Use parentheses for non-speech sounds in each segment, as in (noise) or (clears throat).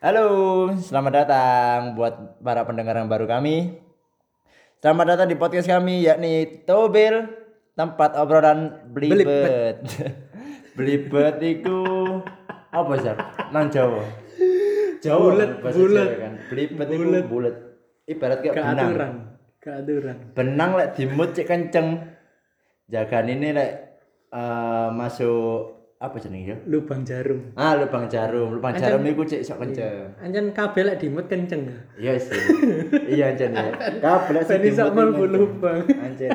Halo, selamat datang buat para pendengar yang baru kami. Selamat datang di podcast kami yakni Tobil, tempat obrolan belibet. belibet (laughs) itu apa sih? Nang Jawa. Jawa Bulet, bahasa bulet. Jawa kan. Belibet itu Bulet. Ibarat kayak benang. keaturan keaturan Benang lek dimut cek kenceng. Jagan ini lek eh, masuk apa jenenge ya? lubang jarum Ah, lubang jarum. Lubang jarum iku cek sok kenceng. anjan kabel lek dimut kenceng Iya sih. iya anjen ya. (laughs) Kabel sing dimut mlebu ini. lubang. Anjen.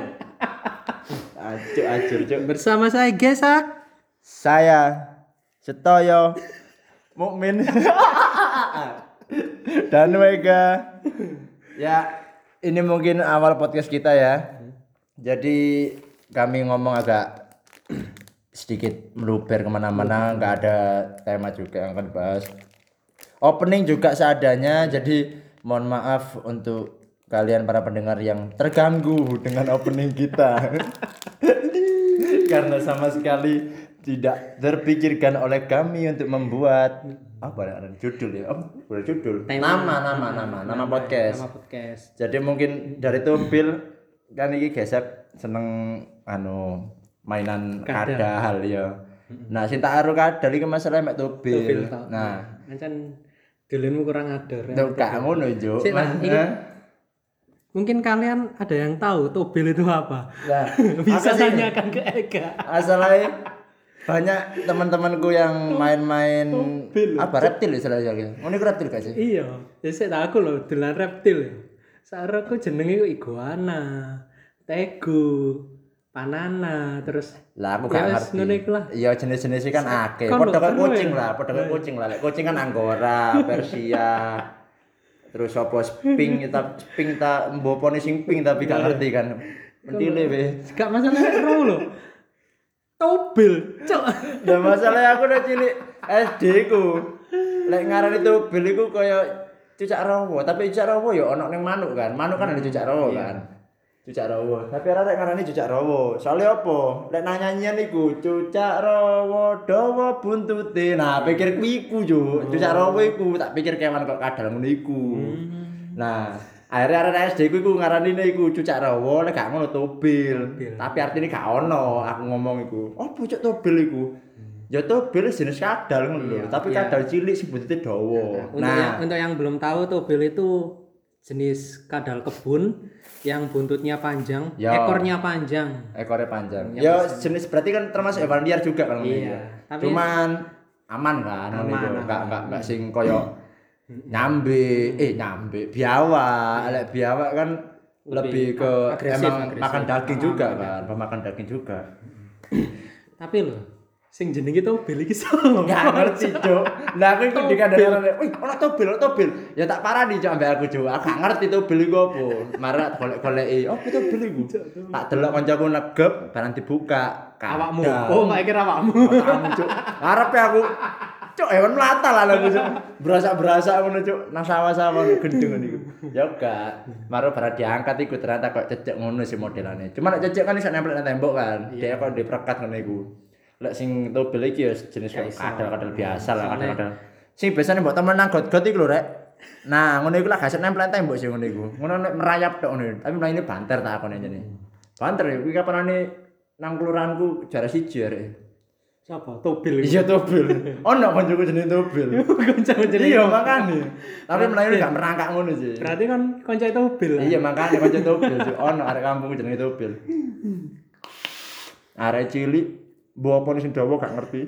Acuk acur cuk. bersama saya Gesak Saya Setoyo Mukmin (laughs) dan Wega. Ya, ini mungkin awal podcast kita ya. Jadi kami ngomong agak sedikit meluber ke mana-mana, nggak ada tema juga yang akan dibahas. Opening juga seadanya, jadi mohon maaf untuk kalian para pendengar yang terganggu dengan opening kita. (laughs) Karena sama sekali tidak terpikirkan oleh kami untuk membuat apa ya judul ya? Oh, bukan judul. Nama, nama, nama, nama podcast. nama podcast Jadi mungkin dari itu Bill kan iki gesek seneng anu mainan Kadal. kadal ya. Nah, sing tak aru kadal iki masalah mek Tobil. Nah, anjan dolenmu kurang ador ya. itu gak ngono ini- eh? mungkin kalian ada yang tahu tobil itu apa Nah, (laughs) bisa tanyakan ke Ega Asalnya banyak teman-temanku yang main-main apa reptil istilahnya gitu. Ngono iku reptil gak sih? iya ya saya tahu aku loh dolan reptil ya Sarah aku jenenge iguana tegu panana terus Lah aku Ya gak ngerti. ngono iku lah. Iya jenis-jenis kan akeh. Kon Padha kaya seru kucing ya. lah, padha kaya kucing lah. Kucing kan anggora, persia. Terus apa sping ta sping ta mbopone sing pink tapi gak ngerti kan. Mentile be. gak masalah ro lho tobil cok Lah masalahnya aku udah cilik SD ku. Lek ngarani tobil iku kaya cucak rawa, tapi cucak rawa ya ono ning manuk kan. Manuk kan ada cucak rawa kan. Cucak rawa. Tapi ora lek ngarani cucak rawa. Soalnya apa? Lek nang nyanyian iku cucak rawa dawa buntute. Nah, pikir iku, Juk. Cucak rawa iku tak pikir kewan kok kadal ngono iku. Nah, akhirnya arek SD ku iku ngaranine iku cucak rawa, lek gak ngono tobil. Tapi artine gak ono aku ngomong iku. Oh, pucuk tobil iku. Ya tobil jenis kadal ngono lho, tapi iya. kadal cilik sing buntute dawa. untuk yang, untuk yang belum tahu tobil itu jenis kadal kebun yang buntutnya panjang Ya. ekornya panjang ekornya panjang. Ya jenis berarti kan termasuk hewan liar juga kan ngono Iya, tapi- Cuman aman kan Aman, aman. Enggak enggak enggak sing koyo nyambe, eh nyambe, biawak, lek biawak kan lebih, ke agresif, emang agresif. makan daging juga kan, pemakan daging juga. tapi loh sing jenenge tobil iki sapa (laughs) Enggak ngerti, Cuk. Lah aku ikut dikandani orang, "Wih, ono tobil, ono tobil." Ya tak parani Cuk ambek aku, Cuk. Aku gak ngerti tobil iku apa. Marah golek-goleki, "Apa tobil iku?" Tak delok kancaku negep, barang dibuka. awakmu kadal. oh tak kira awakmu Otakmu, Cuk. Ngarepe aku Cuk, hewan melata lah aku, Cuk. Berasa-berasa ngono, Cuk. Nang sawah-sawah gendeng ngono iku. Ya gak. Maro barang diangkat iku ternyata kok cecek ngono sih modelane. Cuma nek cecek kan iso nempel nang tembok kan. Dia kok diperekat ngono iku. Lek sing tobil iki ya jenis kok kadal-kadal biasa lah, kadal-kadal. Sing biasane mbok temen nang got-got iku lho, Rek. Nah, ngono iku lah gak nempel tembok sih ngono iku. Ngono nek merayap tok ngono. Tapi mlayu ini banter tak akone jane. Banter ya, kuwi kapanane nang kelurahanku jarak siji ya, Rek. siapa tobil Iya tobil. Ono kancaku jenenge tobil. kancamu jenenge Iya makane. Tapi melayu gak merangkak ngono sih. berarti kan kanca tobil Iya makane kanca tobil. Ono arek kampung jenenge tobil. Arek cilik mbok apa sing dawa gak ngerti.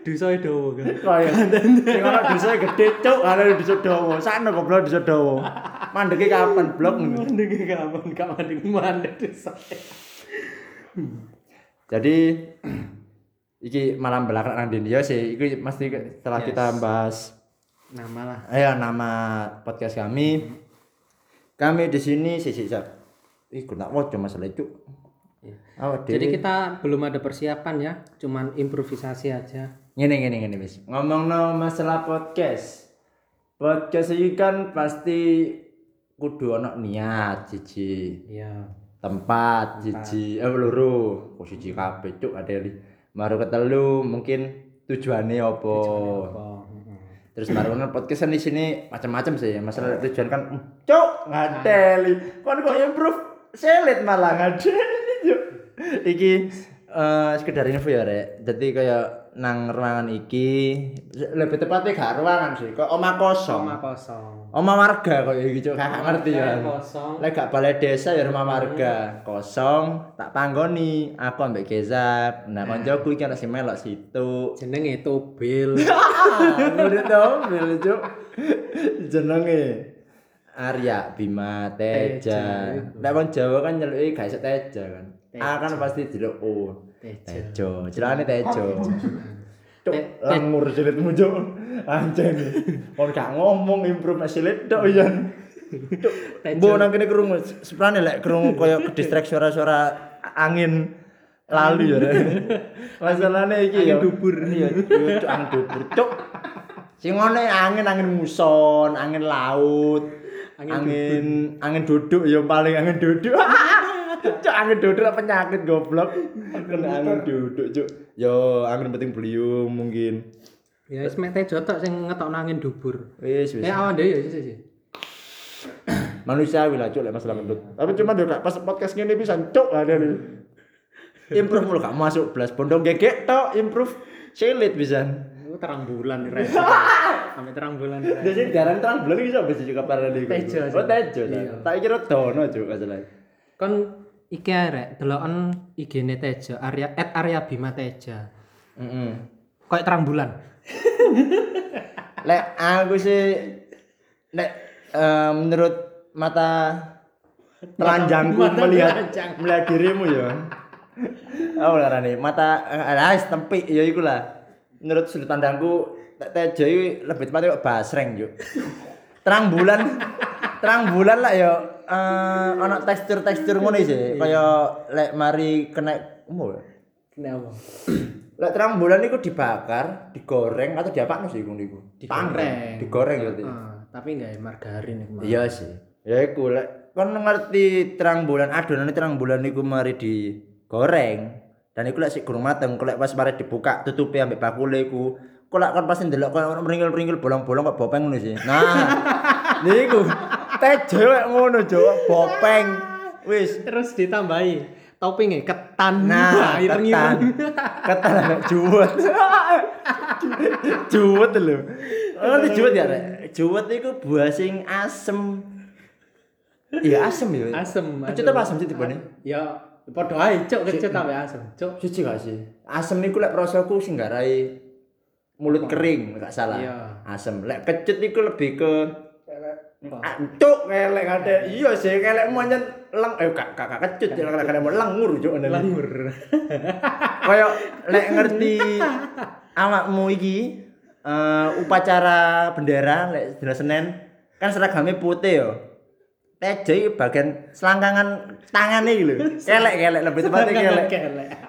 dusa dawa kan Kaya sing ono desa gede cuk, arek desa dawa. Sakno goblok desa dawa. Mandeke kapan blok ngono. mandek kapan gak mandek mandek dusa Jadi iki malam belakang nang Dindio sih. Iki mesti setelah Yes. kita bahas nama lah Ayo nama podcast kami. Kami di sini sisi siap. Ih, gue nak wajah masalah itu. Oh, jadi kita belum ada persiapan ya cuman improvisasi aja Ngene ngene ngene wis. Ngomongno masalah podcast. Podcast iki kan pasti kudu ana niat siji. iya Tempat siji, eh loro. Oh siji kabeh cuk ada li. Baru ketelu mungkin tujuannya apa. Terus baru podcast kan di sini macam-macam sih ya. Masalah tujuan kan, "Hmm, cok ngadeli. Kon kok improve selit malah ngadeli. Iki eh sekedar info ya rek. Jadi kayak nang ruangan iki lebih tepatnya gak ruangan sih, kok omah kosong. Rumah kosong. Oma warga kok iki cuk kakak ngerti ya. Kosong. Lek gak balai desa ya rumah warga kosong tak panggoni aku ambek Gezab. Nah koncoku iki ana sing melok situ. Jenenge Tobil. (laughs) Murid dombil cuk. Jenenge Arya Bima Teja. Nek wong Jawa kan nyeluki gak iso Teja kan. A kan Teja. pasti diluk O. Teja. Tejo. Jelane Tejo. Cuk, langur silitmu cuk. Anjen. Kon gak ngomong improve silit tok ya. Teja. Bu nang kene krungu seprane lek krungu koyo kedistrek suara-suara angin lalu ya. (laughs) Masalahnya iki ya. Dubur. Iya, iya, cuk angin dubur. Cuk. Sing ngene angin angin muson, angin laut. Angin Angin angin duduk ya paling angin duduk. (laughs) Cuk angin duduk penyakit goblok. Kena angin duduk, cuk. Yo angin penting beliau mungkin. Ya wis mek Tejo tok sing ngetokno angin dubur. Wis wis. Eh awan dhewe ya sih manusiawi lah cuk lek masalah gendut tapi cuma gak pas podcast gini bisa cuk lah dia nih improve mulu gak masuk belas bondong gegek tok improve selit bisa Itu terang bulan Rek. (laughs) Sampai terang bulan jadi jarang terang bulan bisa bisa juga para di Tejo, oh tejo Iya. tak kira dono cuk masalah Kon iki ae rek deloken IG-ne Teja, Arya at Arya Bima Teja. Heeh. Kayak terang bulan. (laughs) lek aku sih lek eh, menurut mata telanjangku mata melihat telanjang. melihat dirimu ya oh lah nih mata ah tempik ya iku lah menurut sudut pandangku iki lebih tepatnya basreng yuk terang bulan terang bulan lah ya eh ana tekstur-tekstur ngono sih kaya lek mari kena umur Kenapa? (clears throat) lek terang bulan iku dibakar digoreng atau diapakno sih ngono iku Digoreng. digoreng berarti Ah, tapi enggak margarin iku. Iya sih. Ya iku lek kon ngerti terang bulan adonane terang bulan iku mari digoreng dan iku lek sik gurung mateng lek pas mari dibuka tutupi ambek bakule iku kok lek kon pasti ndelok koyo meringil-meringil bolong-bolong kok bopeng ngono sih. Nah, (laughs) niku tejo lek ngono jo bopeng. Wis Terus ditambahi toppingnya ketan. Nah, ketan. Ketan ambek juwet. juwet lho. Ngerti juwet ya, Rek? Juwet iku buah sing asem. Iya, asem ya. Asem. Kecut apa asem sih tipene? Ya padha ae cuk kecut tapi asem. Cuk. Suci gak sih? Asem niku lek rasaku sing garai mulut kering, gak salah. Iya. Asem. Lek kecut iku lebih ke Apa? Cuk, kelek kate. Iya sih, kelek manjen leng eh gak gak kecut ya kelek mau lengur cuk ngene. Lengur. (laughs) Kayak lek ngerti awakmu iki eh upacara bendera lek dina Senin kan seragamnya putih yo. Tejo iki bagian selangkangan tangane iki lho. Kelek-kelek lebih tepatnya kelek.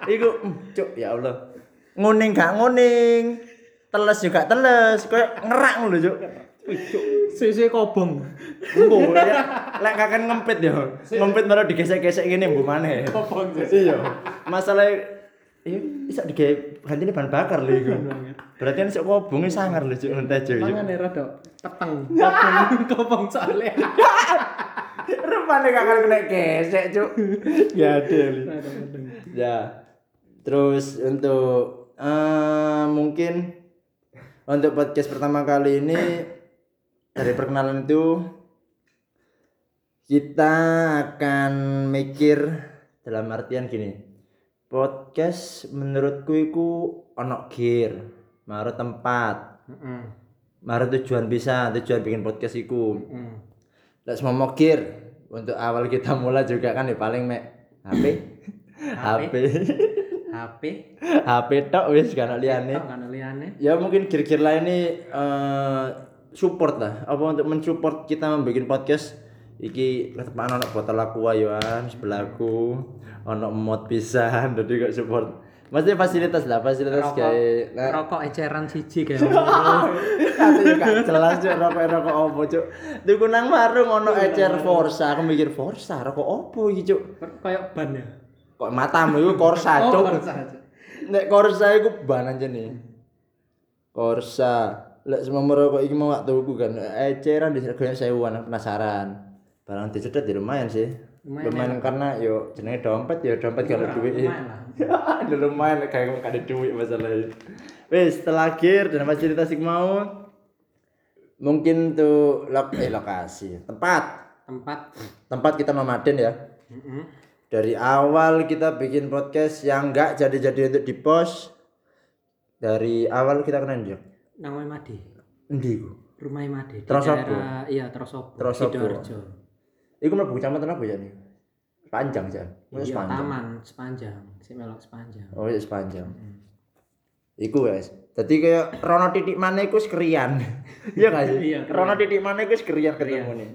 Iku mm, cuk ya Allah. Nguning gak nguning. Teles juga teles, kayak ngerak ngono lho cuk. Sisi kobong. Embo ya. Lek kakek ngempit yo. Ngempit malah digesek-gesek ngene mbo maneh. Kobong Iya. Masalah iya iso digawe gantine bahan bakar lho iku. Berarti kan iso kobonge sangar lho cuk tejo cuk. Mangane rada peteng. Kobong kobong soalnya. Rupane kakak kena gesek cuk. Ya adil. Ya. Terus untuk eh mungkin untuk podcast pertama kali ini dari perkenalan itu kita akan mikir dalam artian gini. Podcast menurutku iku ono gear, maru tempat, Heeh. maru tujuan bisa, tujuan bikin podcast iku. Heeh. Lek semua gear untuk awal kita mulai juga kan ya paling mek HP. (laughs) HP. HP. HP tok wis kan liyane. Ya mungkin gear-gear lain ini eh, support lah. Apa untuk mensupport kita membuat podcast iki tetep ana ono botol aqua yoan sebelahku ono mod pisan (laughs) dadi kok support. Maksudnya fasilitas lah, fasilitas Rokok. kayak nah, Rokok eceran siji kayak Kata juga jelas cuk rokok rokok opo cuk. Tuku nang warung ono ecer Forza, aku mikir Forza rokok opo iki cuk. kayak ban ya. Kok matamu iku Corsa Oh. Corsa, Cuk. Nek Corsa iku ban aja nih. Corsa. Lek semua merokok iki mau tuku kan. Eceran di regane sewuan penasaran. Barang dicedet ya lumayan sih. Lumayan, Lumayan, karena yo jenenge dompet ya dompet kalau duit. Ada lumayan (laughs) kayak ada duit masalahnya. Wis, setelah akhir dan cerita sing mau mungkin tuh lok eh, lokasi tempat tempat tempat kita nomaden ya Mm-mm. dari awal kita bikin podcast yang enggak jadi-jadi untuk di post dari awal kita kenal dia nang Omahe Made. Endi ku rumah Made Trosobo. daerah iya Trosobo Trosobo. Sidoarjo. Iku mlebu kecamatan apa ya nih panjang aja iya sepanjang? taman sepanjang. Si melok sepanjang. Oh iya sepanjang. Iku guys. Jadi kayak rono titik mana iku sekerian (laughs) iya gak sih Iya, rono titik mana iku sekerian ketemu nih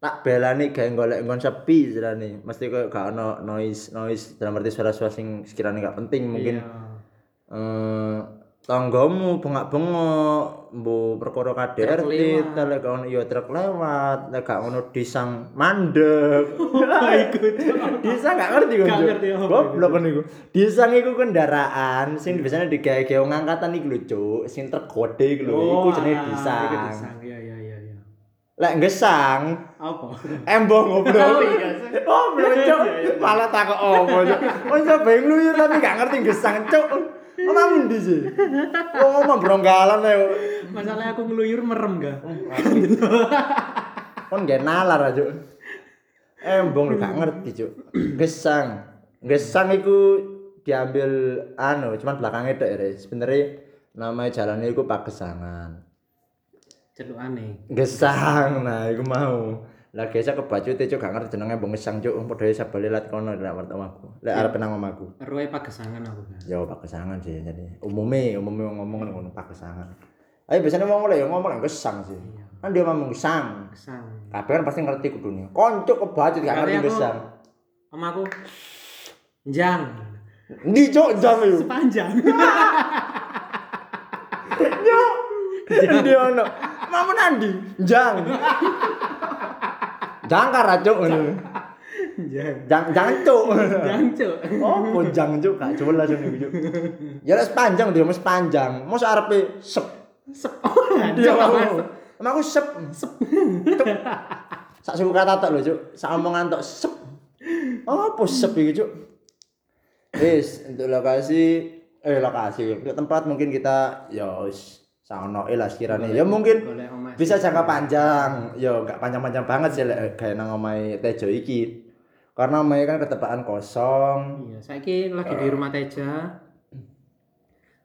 tak belani gawe golek nggon sepi nih mesti kayak gak ono noise noise. Dalam arti suara-suara sing sekiranya gak penting mungkin. Iya. eh tanggamu bengak-bengok mbu perkara KDRT lewat. lek gak ono ya truk lewat. Lek gak ono disang mandek. (laughs) Disang gak ngerti kok Gak ngerti apa goblok kan iku. Disang iku kendaraan sing biasanya digawe-gawe wong angkatan iku lho cuk. Sing truk gede iku lho iku jenenge alah, iku disang. Iya iya iya iya. Lek gesang apa? (laughs) embong goblok oh belum cuk. Malah takut oh cuk. Wong coba ngluyur tapi gak ngerti gesang cuk Omong ndi sih? Wong ngomong bronggalan ae. masalahnya aku ngeluyur merem gak Kon gak nalar aja. Embong lu gak ngerti, Cuk. Gesang. Gesang iku diambil anu, cuman belakangnya tok ya. Sebenarnya namanya jalannya iku Pagesangan. celuk aneh Gesang, nah iku mau. Lah gesek kebacut Cuk gak ngerti jenenge Embong Gesang, Cuk. Padha sabale lat kono lek warta omahku. Lek arep nang omahku. Roe pagesangan aku kan Ya Pagesangan sih jadi. Umume, umume ngomong ngono Pagesangan. Ayo biasanya ngomong mulai ya ngomong yang gesang sih. Kan dia ngomong gesang. kesang Kabeh kan pasti ngerti kudune. Koncok kebacut gak ngerti aku- gesang. om aku jang Ndi cok jam yo. sepanjang Ndi ono. Mamu nandi? Jang. (laughs) Jangkar ra cuk ngono. jang Jang jang cuk. jang cuk Oh, kok jang cuk gak jelas iku cuk. Ya wis panjang dia mesti panjang. Mos arepe sep. sep (laughs) Dia mau. Emang aku sep. Sep. Sak suku kata tok lho cuk. Sak omongan tok sep. Oh, apa sep iki cuk? Wis, untuk lokasi eh lokasi untuk tempat mungkin kita ya wis saono lah sekiranya. Ya mungkin bisa jangka panjang. Ya nggak panjang-panjang banget sih lek kayak nang omahe Tejo iki. Karena omahe kan ketepaan kosong. Iya saiki lagi di rumah Teja.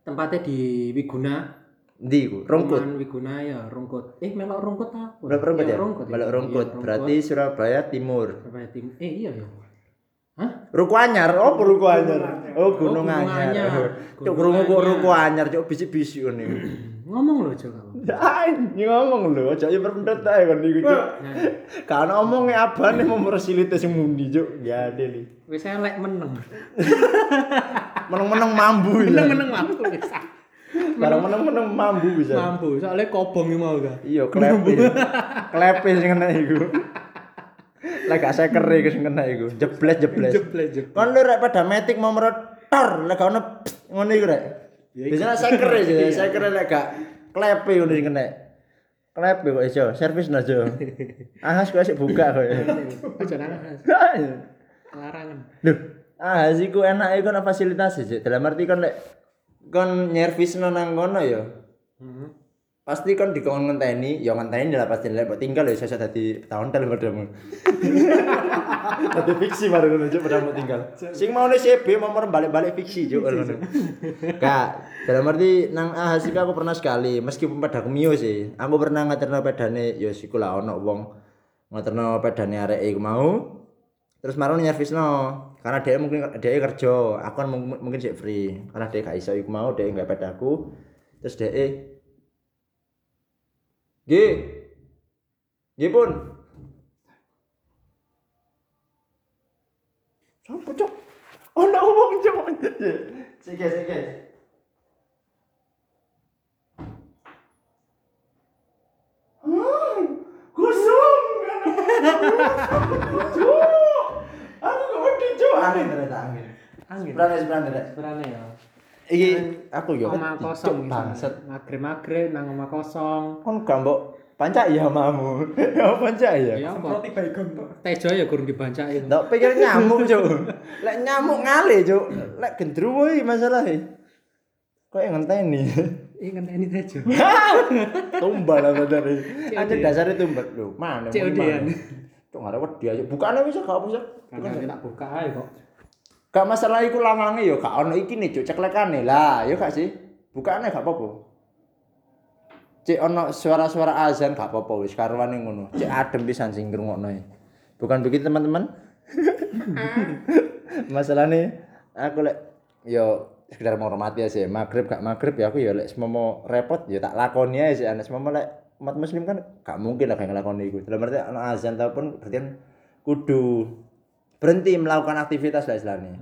Tempatnya di Wiguna. Iku? Rungkut? Wiguna ya rungkut. Eh melok rungkut apa? Balok rungkut ya? Rungkut balok rungkut. Iya, berarti Surabaya Timur. Surabaya Tim eh iya ya Hah? Ruku Anyar, oh Ruku Anyar. Oh Gunung Gunung Anyar. Anyar. (laughs) Cuk krungu kok. Ruku Anyar, cuk bisik-bisik ngene. (clears throat) ngomong loh coba Ai, ngomong lho, aja (laughs) ya berpendet ae kon iku, Cuk. Kan omonge abane mau meresilite sing mundi, Cuk. Ya ade li. wis elek meneng (laughs) Meneng-meneng mambu ya. meneng mampu bisa (laughs) Barang meneng-meneng mambu bisa. mampu soalnya kobong mau gak Iya, klepe. klepe sing kena iku. Lah gak seker iku sing kena iku. Jeblet jeblet. jeblet jeblet Kon lu rek pada metik mau merotor, lek ono ngono iku rek. Biasanya seker aja, seker lek gak klepe ngono sing kena. Klepe kok iso, servis aja. Ahas kok sik buka kok. aja nangis (laughs) larangan Loh, ahas iku enak iku ana fasilitas sih. Dalam arti kon lek kon nyervis nang kono ya. hmm. Pasti kon dikon ngenteni, ya ngenteni lah pasti lek tinggal ya iso dadi tahun tel padamu. (laughs) Dadi fiksi baru ngono juk padamu tinggal. Sing mau nih CB mau balik-balik fiksi juk ngono. Kak, dalam arti nang ahas iku aku pernah sekali, meskipun pedaku mio sih. Aku pernah ngaterno pedane ya siku lah ono wong ngaterno pedane arek iku mau. Terus marang nyervisno. Karena dia mungkin dia kerja, aku kan mung- mungkin sih free. Karena dia gak iso iku mau, dia nggak pedaku. Terus dia Nggih. Nggih pun. Sopo cok? Ono wong cok. Sike sike. Hmm, Kusum. Cuk. Aku gak wedi cuk. Angin ternyata angin. angin Sebenarnya sebenarnya. sebenarnya ya iki aku yo Omah kosong bangset. Maghrib-maghrib nang omah kosong. Kon gak mbok pancak ya mamu. (laughs) Ya pancak ya. Ya apa? Pak. Tejo ya kurang dibancaki. Ndak pikir (laughs) nyamuk, Cuk. Lek nyamuk ngale, Cuk. Lek gendruwo iki masalahe. Kok ngenteni. (laughs) Ih ngenteni tejo. tumbal lah bener. Aja dasarnya tumbal. Lho, mana? COD-an. Cuk ngarep wedi aja. Bukane wis gak apa sih. Karena tak buka ae kok. Gak masalah iku lawange yo gak ono iki nih cuk ceklekane lah, yo gak sih. Bukane gak apa-apa. Cek ono suara-suara azan gak apa-apa wis karuane ngono. Cek adem pisan sing ngrungokno. e. Bukan begitu teman-teman? (laughs) Masalahnya aku lek yo sekedar menghormati aja maghrib gak maghrib ya aku ya lek semomo repot ya tak lakoni aja sih anak semomo lek umat muslim kan gak mungkin lah kayak ngelakoni itu dalam arti azan ataupun berarti kan kudu berhenti melakukan aktivitas lah istilahnya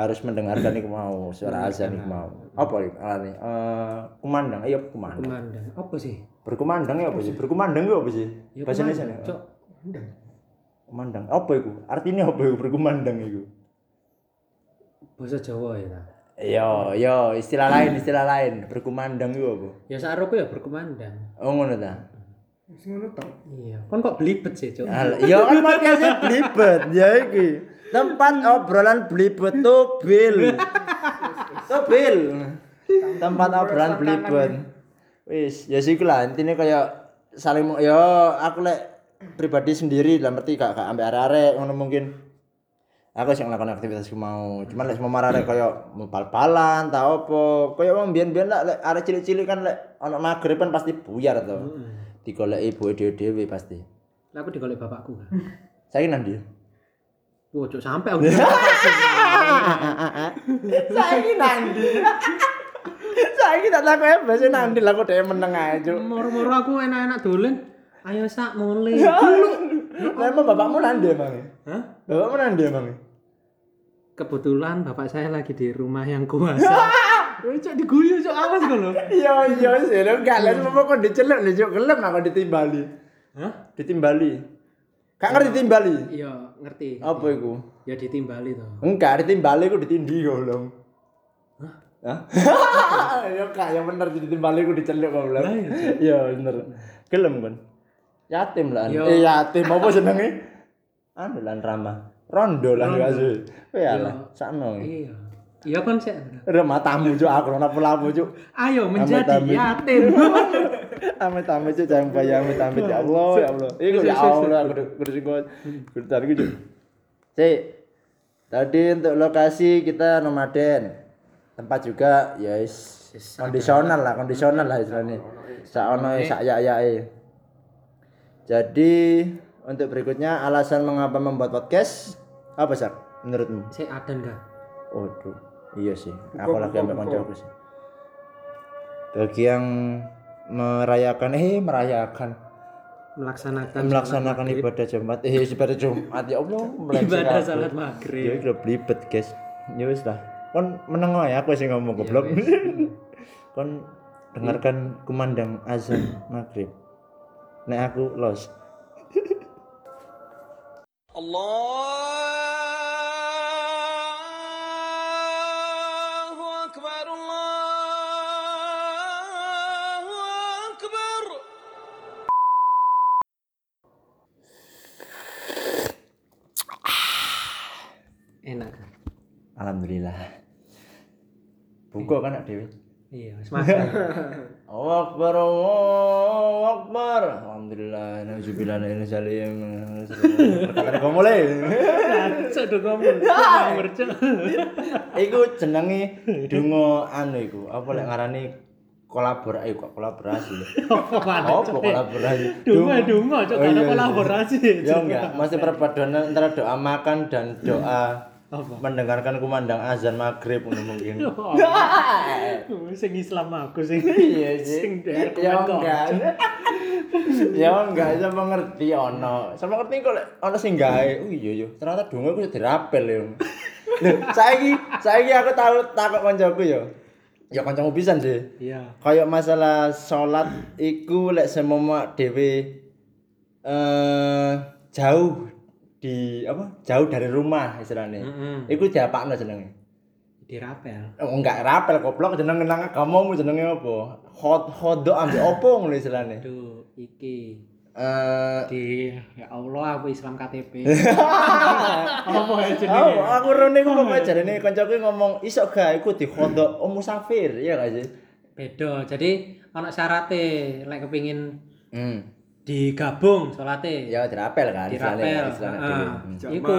harus mendengarkan iku mau suara azan iku mau apa iku alane eh kumandang iya kumandang Kumandang. Apa sih? berkumandang ya apa sih berkumandang itu apa sih Ya bahasa Indonesia Cok. Kumandang. kumandang apa iku artinya apa iku berkumandang iku Bahasa Jawa ya ta. Yo, yo, istilah lain, istilah lain. Berkumandang itu apa? Ya saroku ya berkumandang. Oh, ngono ta. Wis ngono to. Iya. Kon kok belibet sih, Cok. Yo kan podcastnya blibet, ya iki. Tempat obrolan blibet tuh bil. Tuh bil. Tempat obrolan blibet. Wis, ya sih lah intine kaya saling mo- yo aku lek pribadi sendiri dalam arti gak gak ambek arek-arek ngono mungkin. Aku sing ngelakuin aktivitas ku mau. Cuman lek semua arek kaya mau bal-balan ta opo. Kaya wong biyen-biyen lek lek arek cilik-cilik kan lek ana magrib kan pasti buyar to. Digoleki ibu dhewe-dhewe pasti. Lah aku digolek bapakku. Saiki nang ndi? Wah, Cok, sampai aku. Saiki (laughs) nang ndi? Saiki tak takoke basa nang ndi lah kok dhewe meneng ae, Cuk. Moro-moro aku enak-enak dolen. Ayo sak mulai. Lah emang bapakmu nang ndi emang? Hah? Bapakmu nang ndi emang? Kebetulan bapak saya lagi di rumah yang kuasa. (laughs) Cok diguyu, Cok. Awas lho. Iya iya sih, lho gak lah semua kok diceluk lho, Cuk. Gelem aku ditimbali. Hah? Ditimbali. Gak ngerti ditimbali. Iya, ngerti. Apa iku? Ya ditimbali to. Enggak, ditimbali ku ditindih goblok. Hah? Hah? (laughs) Ya kak, yang bener ditimbali ku diceluk goblok. Lah, iya, Iya bener. Gelem kan. Yatim lah. Yo. Eh yatim apa jenenge? Anu lan ramah. Rondo lah ya sih. Kowe alah, sakno. Iya. Iya kon sik. Udah matamu cuk aku ora pelamu cuk. Ayo menjadi Amit-amit. yatim. (laughs) Amit-amit cuk jangan bayang amit-amit ya Allah ya Allah. Iku ya Allah aku kudu kudu sing. Kudu tarik cuk. Cek. Tadi untuk lokasi kita nomaden. Tempat juga ya is kondisional lah, kondisional lah istilahnya. Sak ono sak ya-yae. Jadi untuk berikutnya alasan mengapa membuat podcast apa sak menurutmu? Sik adan gak? Waduh, iya sih aku lagi ambil konco aku sih. Bagi yang merayakan eh merayakan. Melaksanakan melaksanakan ibadah Jumat. Eh ibadah Jumat ya Allah (laughs) ibadah salat maghrib. Ya udah belibet guys. Ya wis lah. Kon menengok ya aku sih ngomong goblok. (laughs) kon dengarkan kumandang azan maghrib. Nek aku los. Allah. Alhamdulillah. Buka kan nak dewe. Iya, wis makan. (laughs) Allahu Akbar, Allahu Akbar. Alhamdulillah, nauzubillah min zalim. Perkataan kau mulai. Cok do ngomong. Cok. Iku jenenge donga anu iku, apa lek ngarani kolaborasi kok kolaborasi. (laughs) Apa kolaborasi? Dungo dungo cok Oh, ada iya, iya. kolaborasi. Ya enggak, masih perpaduan antara doa makan dan doa Apa? mendengarkan kumandang azan maghrib mungkin. (laughs) (laughs) Sing Islam aku sing. Iya sih. Ya kok. enggak. Ya enggak, sama ngerti ono. Sama ngerti kok ono sing gawe. Oh iya yo, ternyata donga ku dirapel yo. (laughs) Lho, saiki saiki aku tahu takok kancaku yo. Ya kancamu pisan sih. Iya. Kayak masalah salat iku lek semomo dhewe eh jauh di apa? Jauh dari rumah istilahnya. Mm-mm. Iku diapakno jenenge. dirapel. Oh, enggak rapel goblok jeneng nang agamamu jenenge apa? Hot hodok ambek opo ngono istilahnya. Aduh, iki Eh di ya Allah aku Islam KTP. (laughs) Apa ya jenenge? Oh, aku rene ku pokoke jarene kancaku ngomong iso gak iku di hodok om musafir, iya gak sih? Beda. Jadi ana syaraté lek kepengin Hmm. Digabung salate. Ya dirapel kan dirapel. istilahnya Heeh. Iku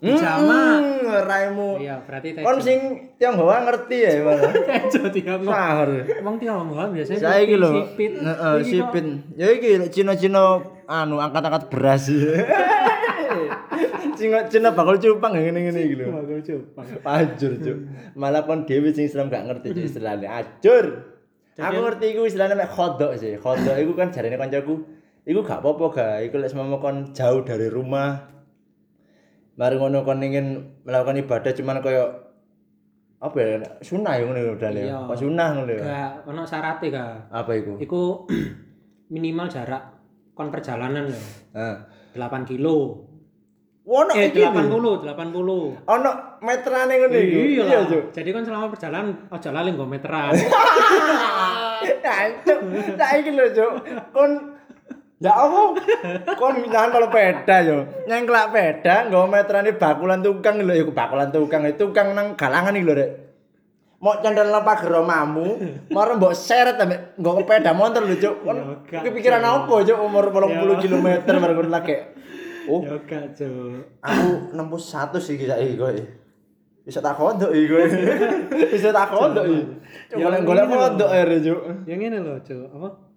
Hmm, hmm, raimu. Iya, berarti tejo. Kon sing Tionghoa ngerti ya, malah. (laughs) tejo tiang. Sahur. Wong Tionghoa biasanya Saiki lho. sipit. Heeh, kok sipit. Ya iki lek Cina-Cina anu angkat-angkat beras. (laughs) Cina Cina bakal cupang ya ngene-ngene iki lho. Bakal Jepang. Ajur, Cuk. Malah kon dhewe sing Islam gak ngerti istilahnya. Ajur. Aku ngerti iku istilahnya mek khodok sih. Khodok iku kan jarene kancaku, iku gak apa-apa ga. Iku lek semama kon jauh dari rumah. Mari ngono kon ingin melakukan ibadah cuman koyo apa ya sunah ya ngono udah ya. Apa sunah ngono ya. Gak ono syaratnya gak. Apa iku? Iku (clears throat) minimal jarak kon perjalanan lho. Heeh. 8 kilo. Wono Eh iki. 80, 80. Ono meterane ngono iku. Iya Iya. Jadi kan selama perjalanan ojo lali nggo meteran. (laughs) Cuk, tak iki lho, Cuk. Kon Ya apa? Kon nyantol peda yo. Nyengklak peda nggo meterane bakulan tukang lho, iku bakulan tukang itu tukang nang galangan iki lho, Rek. Mau candel nang pager omamu, mare mbok seret ambek nggo peda motor lho, Cuk. Kon Ya, kepikiran apa, Cuk, umur 80 km mare kon lagi. Oh, Ya gak, Cuk. aku nembus satu sih saiki kowe. Bisa tak kodok iki kowe. (laughs) Bisa tak kodok iki. Ya, Golek-golek kodok ae, Cuk. Ya ngene lho, Cuk. Apa?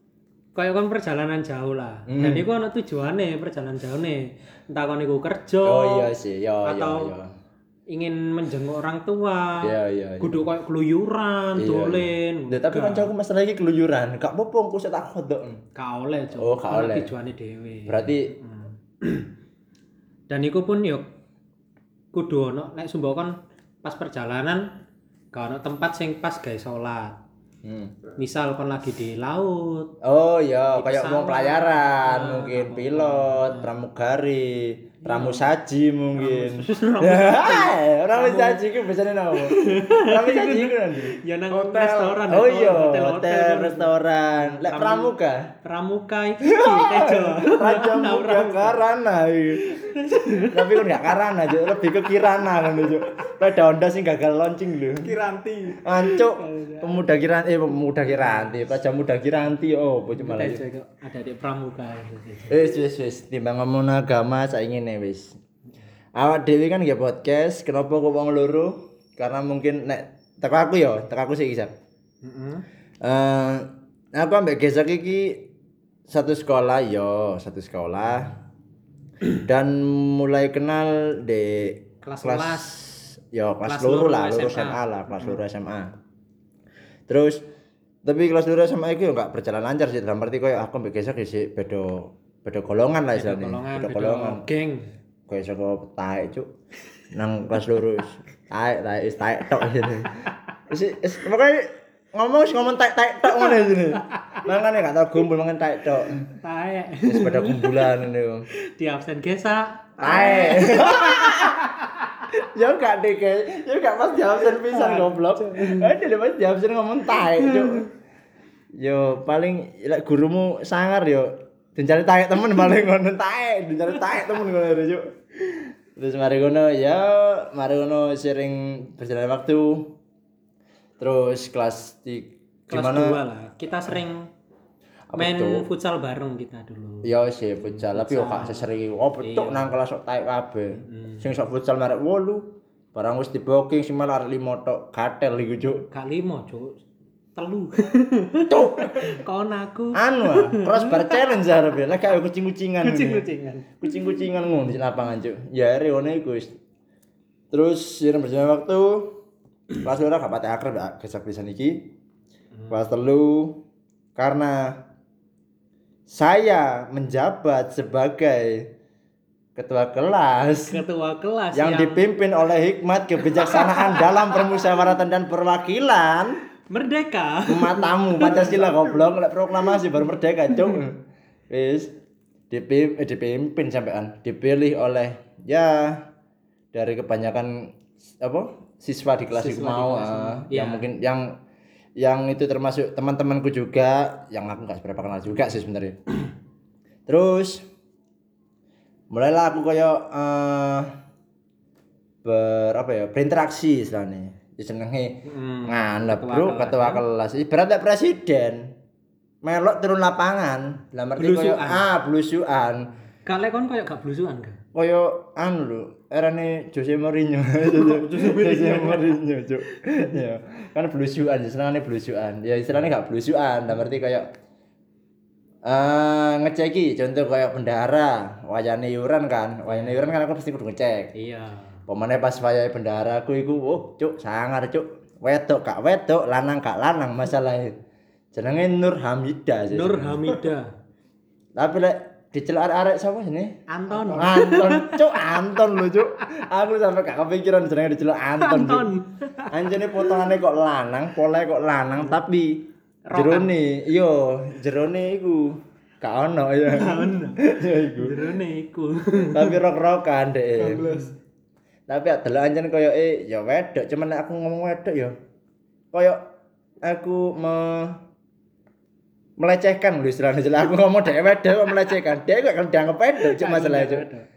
Kayak kon perjalanan jauh lah. Hmm. Dan iku ana tujuane perjalanan jauh nih. Entah kon iku kerja Oh iya sih, ya ya atau ya. ingin menjenguk orang tua. Iya iya. iya. Kudu kayak keluyuran, Iya, dolen. iya. Tapi kancaku masalah iki keluyuran. Gak apa-apa engko sik tak kodok. Gak oleh, Cuk. Oh, gak oleh. Tujuane dhewe. Berarti Hmm. (clears throat) Dan iku pun yo kudu ono nek sumbawa kon pas perjalanan gak ono tempat sing pas gawe salat. Hmm. Misal kon lagi di laut, Oh iya, kayak mau pelayaran, Ah, mungkin apa. pilot, pramugari, pramusaji mungkin. Pramu- Pramusaji (laughs) ku biasanya nama apa? (laughs) Pramusaji ku nanti. ya nang Hotel. restoran. Oh iya, hotel, hotel, restoran. Lek Pramu- pramuka. Pramuka iki (laughs) tejo. Raja Muda Karana iki. (laughs) Tapi kan gak Karana, Cuk. lebih ke Kirana kan, Cuk. Pada Honda sing gagal launching lho. Kiranti. Ancuk, pemuda Kiranti, eh pemuda Kiranti, Raja Muda Kiranti, oh, bocah malah. Tejo iku ada di Pramuka. Wis wis wis, timbang ngomong agama saiki ngene wis. Awak dhewe kan nggih podcast, kenapa kok wong loro? Karena mungkin nek teko aku ya, teko aku sih Isap. Heeh. Eh, aku ambek gesek iki satu sekolah yo, satu sekolah. (clears throat) Dan mulai kenal di Kelas kelas Kelas loro loro lah, loro SMA. SMA lah, kelas loro SMA. Terus tapi kelas loro SMA iki yo gak berjalan lancar sih dalam arti koyo aku ambek gesek sih beda beda golongan lah istilahnya. Beda beda golongan. geng. Kayak saka taek cuk. Nang kelas loro (laughs) taek taek wis taek tok ngene. (laughs) Wis pokoke ngomong wis ngomong taek taek tok ngene sini. (laughs) Mangane gak tau gumpul mangan taek tok. Taek. Wis pada kumpulan ngene yo. Di absen gesa. Taek. (laughs) Ya gak deh kayak, ya gak pas jawab sen pisan goblok. Ada deh pas jawab sen ngomong taek. Yo paling lek gurumu sangar yo dicari taek temen paling ngono taek, dicari taek temen ngono cuk. Terus mari ngono ya, mari ngono sering berjalan waktu. Terus kelas di Kelas gimana? 2 lah. Kita sering Apa main itu? futsal bareng kita dulu. Ya sih futsal, tapi yo gak sesering oh betuk Iya. nang kelas sok taek kabeh. Sing sok futsal merek 8. Barang wis di-booking sing malah 5 tok gatel iku cuk. Gak limo, Cuk. Telu. Cuk. (laughs) Kon aku Anu ah, crossbar challenge arep ya. Lek kayak kucing-kucingan. kucing-kucingan. Kucing-kucingan ngono di lapangan cuk. Ya ngono iku wis. Terus sirem berjalan waktu kelas ora gak pati akrab ya gesek pisan iki. Kelas telu karena saya menjabat sebagai ketua kelas Ketua kelas yang dipimpin oleh hikmat kebijaksanaan (laughs) dalam permusyawaratan dan perwakilan. Merdeka. matamu Pancasila goblok. Lek proklamasi baru merdeka cuk. Wis dipim eh, dipimpin sampean. Dipilih oleh ya dari kebanyakan apa siswa di kelas Siswa itu di mau kelas ah, mau. yang Iya. mungkin yang yang itu termasuk teman-temanku juga yang aku nggak seberapa kenal juga sih sebenarnya (clears throat) terus mulailah aku kayak eh ber apa ya berinteraksi istilahnya ya senenge Hmm. Ketua bro kelas, ketua ya. kelas ibaratnya presiden melok turun lapangan dalam arti kayak ah belusuan Gak lek kon koyo gak blusukan gak? Koyo anu lho erane Jose Mourinho. (laughs) Jose Mourinho cuk. Ya kan belusuan senengane belusuan ya istilahnya gak belusuan dalam arti kayak eh ngeceki contoh kayak bendahara wayane yuran kan. Wayane yuran kan aku pasti kudu ngecek. Iya. Pemane pas wayahe bendahara aku iku oh cuk sangar cuk. Wedok gak wedok lanang gak lanang masalahnya jenenge Nur Hamidah sih Nur Hamida. tapi lek dicelak arek sapa sini Anton. Anton, (laughs) cuk Anton lho cuk. Aku sampe gak kepikiran jenenge diceluk Anton. Anton. Anjene potongane kok lanang, polahe kok lanang tapi jerone iya, jerone iku gak ono ya. (laughs) Ya iku. Jerone iku. Tapi rok-rokan dek. Tapi adalah anjen koyo eh ya wedok, cuman aku ngomong wedok ya koyo aku me melecehkan. Lho istilahnya jelas aku ngomong wedok kok melecehkan? Dek kok kan dianggap wedok cuma masalah cuk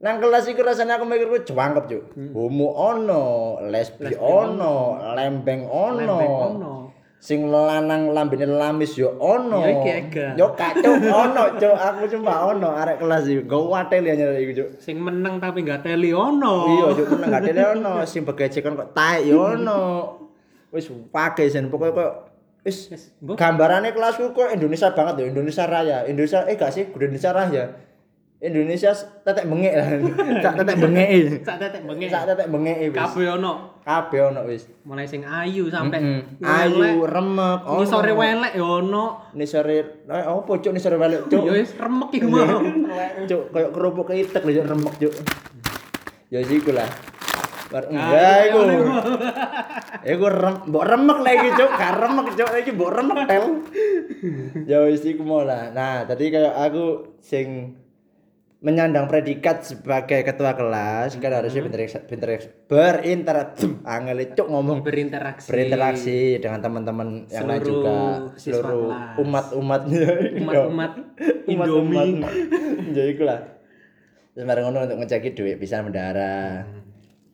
nang kelas iku rasanya aku mikir ku jwangkep cuk. Homo ono lesbi ono lembeng ono. Lembek ono. sing lanang lambene lamis yo ono. Ya, iki yo kacau ono cuk. Aku cuma ono arek kelas iki go watel ya nyari iku cuk. Sing meneng tapi gak teli ono. iya cuk meneng gak dene ono. Sing begecekan kok taek yo ono. (laughs) Wis pake sen pokoke kok mbok. gambarannya kelasku kok Indonesia banget ya Indonesia Raya Indonesia eh gak sih Indonesia Raya Indonesia tetek bengek lah (laughs) sak tetek bengek Sak tetek bengi. sak tetek bengek wis Kabeh ono. kabeh ono wis Mulai sing ayu sampai Mm-mm. ayu remek Ini sore welek ya ono. ini sore eh opo cuk ini sore balik cuk Ya wis remek iku mau. cuk koyo kerupuk keitek lho remek cuk ya sih iku lah Bar Ah, enggak iku. (laughs) Iku? Rem, mbok remek lagi cuk, gak remek cuk, iki mbok remek tel. Ya wis iku mau lah. Nah, tadi kayak aku sing menyandang predikat sebagai ketua kelas kan harusnya berinteraksi berinteraksi berinteraksi. Angel cuk ngomong Berinteraksi. berinteraksi dengan teman-teman yang lain juga. seluruh umat-umatnya (laughs) Umat-umat. Indomie. (laughs) ya iku lah. Terus ngono untuk ngeceki duit bisa mendara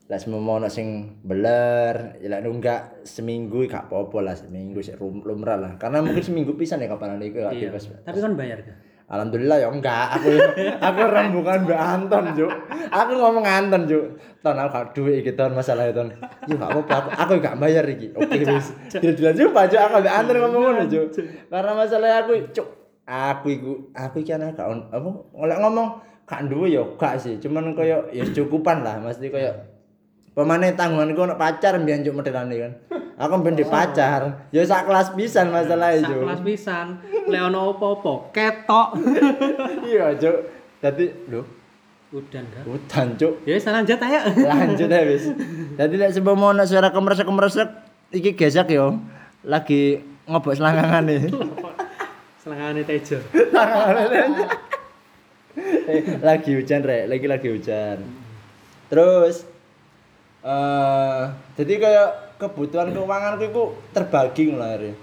lah semua ono sing beler ya lah nunggak seminggu gak apa-apa lah seminggu sih lumrah lah. Karena mungkin (clears throat) seminggu pisan ya kapan iku gak Iya. Tapi kan bayar gak? Alhamdulillah ya enggak. Aku aku orang bukan Mbak Anton Juk aku ngomong Anton Juk ton aku gak duit iki ton masalah ton. Ya gak apa-apa aku, aku gak bayar iki. Oke (laughs) wis. dilan jumpa Juk aku Mbak Anton ngomong ngono Juk karena masalah aku Cuk aku iku aku iki anak gak apa? Ngomong gak duwe ya gak sih. Cuman koyo ya cukupan lah. Mesti koyo pemane tanggunganku ono pacar mbiyen Juk modelane kan aku mben di pacar ya sak kelas pisan masalah Sak Juk kelas pisan. Lek ono opo-opo ketok. (laughs) iya Juk dadi lho Udan gak? Udan cuk. Ya wis lanjut ayo. (laughs) Lanjut ya wis. Dadi lek sebab mau ana suara kemresek-kemresek iki gesek yo. Lagi ngobok selangangane. (laughs) Selangane Tejo. Eh, lagi hujan rek, lagi lagi hujan. Terus eh jadi kayak kebutuhan keuanganku iku terbagi akhirnya.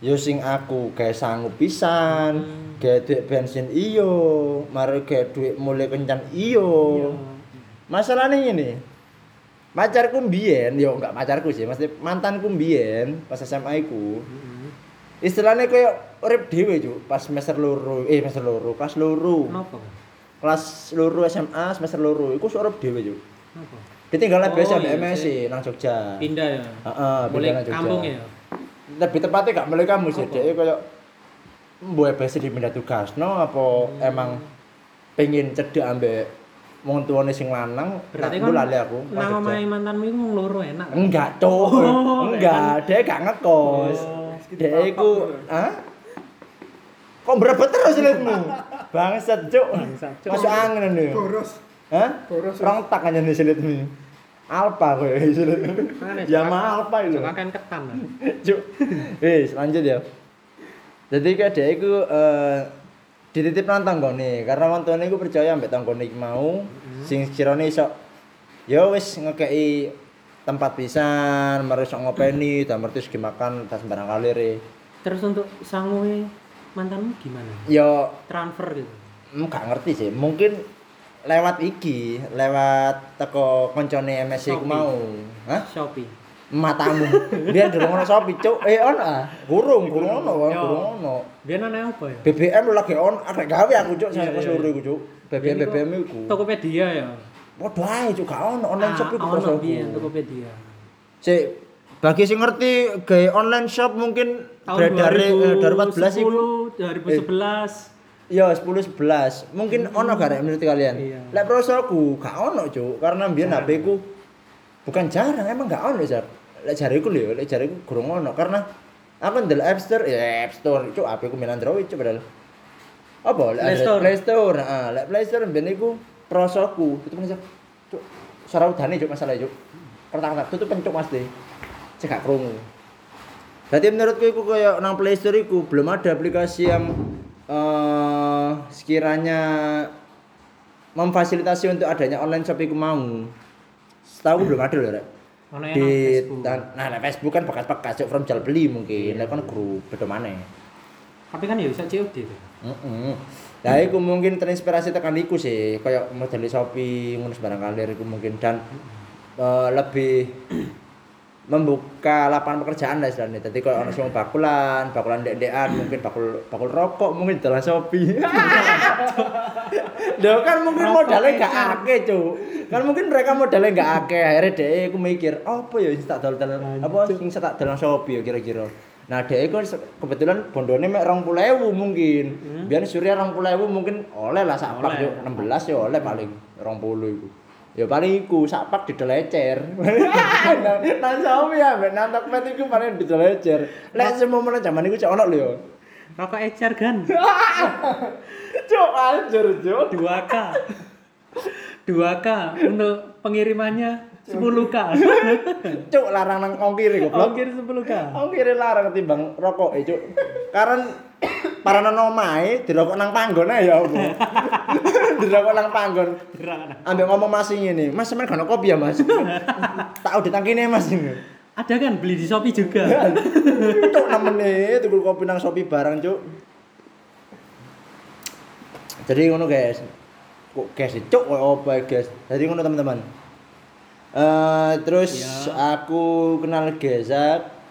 Yo sing aku gawe sanggup pisan, gawe duit bensin iyo, mari gawe duit mulai kencan iyo. Masalahnya ini, pacarku mbiyen, yo enggak pacarku sih, mesti mantanku mbiyen pas SMA iku. Istilahnya kayak urip dhewe, Cuk, pas semester loro, eh semester loro, kelas loro. Kenapa? Kelas loro SMA semester loro iku urip dhewe, Cuk. Kenapa? Ditinggal Oh, biasa iya, MSc nang Jogja. Pindah ya. Heeh, pindah nang Jogja. kampung ya. Lebih tepatnya gak mulai kamu sih, Apa? dia kayak mbuh biasa dipindah tugas, no apa Hmm. emang pengen cedek ambek wong tuane sing lanang, Berarti kan lali aku. nang Jogja. omahe mantanmu iku wong loro enak. Enggak, Cuk. Oh, Enggak, dia gak ngekos. Oh. Dia iku, hah? Kok berebet terus liatmu? Bangsat, Cuk. Masuk angin ini. Boros. Hah? Rong tak aja nih silitmu. Alpa kowe (laughs) silit. Ya mah Alpa itu. Sok akan ketan. (laughs) Cuk. Wis, lanjut ya. Jadi kayak dia iku eh dititip nang tanggone karena tuane iku percaya ambek tanggone iki mau sing sekirane iso ya wis ngekeki tempat pisan, mari sok ngopeni, dan merti segi makan tas sembarang kalir e. Terus untuk sangue mantanmu gimana? Yo Transfer gitu. mm, gak ngerti sih, mungkin lewat iki, lewat teko koncone MSC ku mau. Hah? Shopee. Matamu. Dia durung ono Shopee, Cuk. Eh on ah. Gurung, gurung ono, gurung ono. Biar ana apa ya? BBM lu lagi on, arek gawe aku Cuk, Iya, saya iya, seluruh iya. iku Cuk. BBM Biyen iku BBM iku. Tokopedia ya. Ae Cuk, gak ono online shop iku Ah, ono prosoku. biyen Tokopedia. Cek bagi sing ngerti gawe online shop mungkin beredar eh, 2014 iku 2010, 2011. Ya 10 11. Mungkin ono gak menurut kalian? Iya. Lek prosoku gak ono, Cuk. Karena mbiyen HP ku bukan jarang, emang gak ono, Jar. Lek jariku lho, lek jariku gurung ono karena aku ndelok App Store, ya App Store, Cuk, HP ku main Android, Cuk padahal. Apa? Lek Play Store. Play Store. Heeh, lek Play Store mbiyen iku prosoku. Tutup Cuk. Cuk, suara udane, Cuk, masalah, Cuk. Kertak-kertak tutup Cuk Mas deh. Cek gak krungu. Berarti menurutku iku koyo nang Play Store iku belum ada aplikasi yang eh sekiranya memfasilitasi untuk adanya online shop iku mau. Setahu belum ada loh, Rek. Di Facebook. dan, nah, Facebook kan bekas-bekas from jual beli mungkin. Lek kan grup beda maneh. Tapi kan ya bisa COD tuh. Heeh. Lah iku mungkin terinspirasi tekan iku sih, kayak model Shopee ngono sembarang kalir iku mungkin dan eh, lebih membuka lapangan pekerjaan lah istilahnya. Jadi kalau orang semua bakulan, bakulan dek-dekan, mungkin bakul bakul rokok, mungkin dalam Shopee. (laughs) Lho kan mungkin Rokok modalnya gak akeh, Cuk. Kan mungkin mereka modalnya gak akeh. Akhirnya dhek aku mikir, apa ya sing tak dol apa sing tak dalam Shopee ya kira-kira. Nah, dhek iku kebetulan bondone mek 20.000 mungkin. Biar Surya 20.000 mungkin oleh lah sak pak yo 16 ya oleh paling 20 iku. Ya paling iku sak pak didelecer. (laughs) Nang Shopee ya mek nang Tokped iku paling didelecer. Lek semono zaman iku cek ono lho ya. Rokok ecer kan. (laughs) Cuk anjir, Cuk. 2K. 2K untuk pengirimannya 10K. (laughs) Cuk larang nang ongkir goblok. Ongkir 10K. Ongkir larang ketimbang rokok e, Cuk. Karena (coughs) para nang omahe dirokok nang panggon ae ya apa. (laughs) dirokok nang panggon. Ambek ngomong Mas ngene, Mas sampean gak ono kopi ya, Mas? (laughs) tak audit tangkine Mas ini. Ada kan beli di Shopee juga. Cuk nemene tuku kopi nang Shopee barang, Cuk. Jadi ngono, guys. Kok guys, cuk koyo apa guys. Jadi ngono teman-teman. Eh terus Ya. aku kenal Gesak.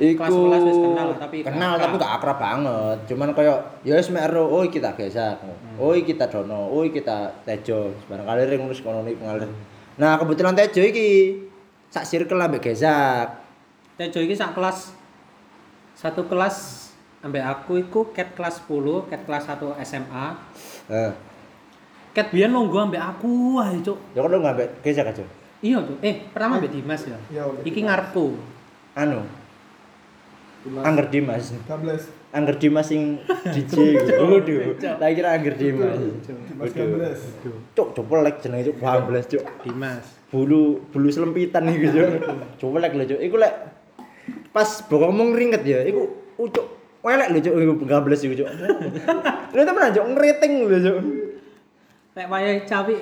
Iku Kelas 11 wis kenal, tapi kenal tapi gak akrab banget. Cuman kayak ya wis mek oh kita Gesak. Hmm. Oh kita Dono, oh kita Tejo. Sebarang kali ring ngono kono iki ngalir. Nah, kebetulan Tejo iki sak circle ambek Gesak. Tejo iki sak kelas satu kelas ambek aku iku cat kelas 10, cat kelas 1 SMA. Heeh. Cat biyen nunggu ambek aku ae, Cuk. Ya kan lu ngambek Gesak aja. Iya, Cuk. Eh, pertama ambek Dimas ya. Iya, ambek Iki Dimas. ngarepku. Anu, Dimas. Angger Dimas. 13. Angger Dimas sing (laughs) DJ gitu. Waduh. Tak kira Angger Dimas. Dimas Waduh. 13. Cuk, coplek jenenge cuk 12 cuk. Dimas. Bulu bulu selempitan iki cuk. Coplek lho cuk. Iku lek pas bokongmu ringet ya, iku ucuk welek lho cuk iku 12 iku cuk. (laughs) Lha temen cuk ngriting lho cuk. Lek wayahe cawi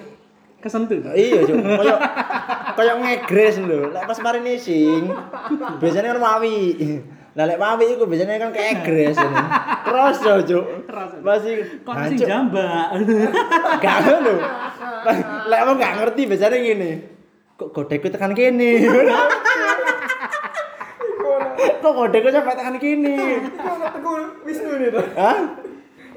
kesentuh. Iya cuk, koyo koyo ngegres lho. Lek pas mari nising biasanya kan wawi. Lah lek wawi iku biasanya kan keegres ini. Kroso cuk. Kroso. Masih Kok sing Hancur. jambak. Gak ngono. Lek aku gak ngerti biasanya gini. Kok kodeku tekan kene. Kok kodeku sampai tekan kene. Teku Wisnu nih. Hah?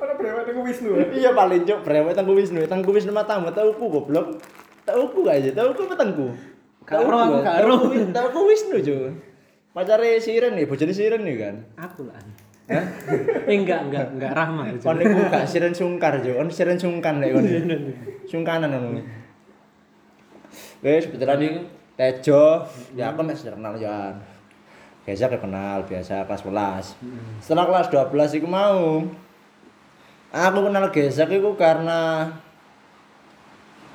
Ono brewek teku Wisnu. Iya paling cuk brewek tangku Wisnu. Tangku Wisnu matamu tauku goblok. Tauku gak aja, tauku apa tangku? Gak ero aku, gak ero. Tauku- Wisnu cuk. Pacare Siren nih, bojone Siren nih kan. Aku lah. (laughs) Eh, enggak, enggak, enggak Rahma. Kon niku gak Siren sungkar cuk, kon Siren sungkan lek kon. Sungkanan ngono. Wes kebetulan iki Tejo, ya aku mek sudah kenal Johan. Biasa kenal biasa kelas 11. Setelah kelas 12 iku mau aku kenal Gesak iku karena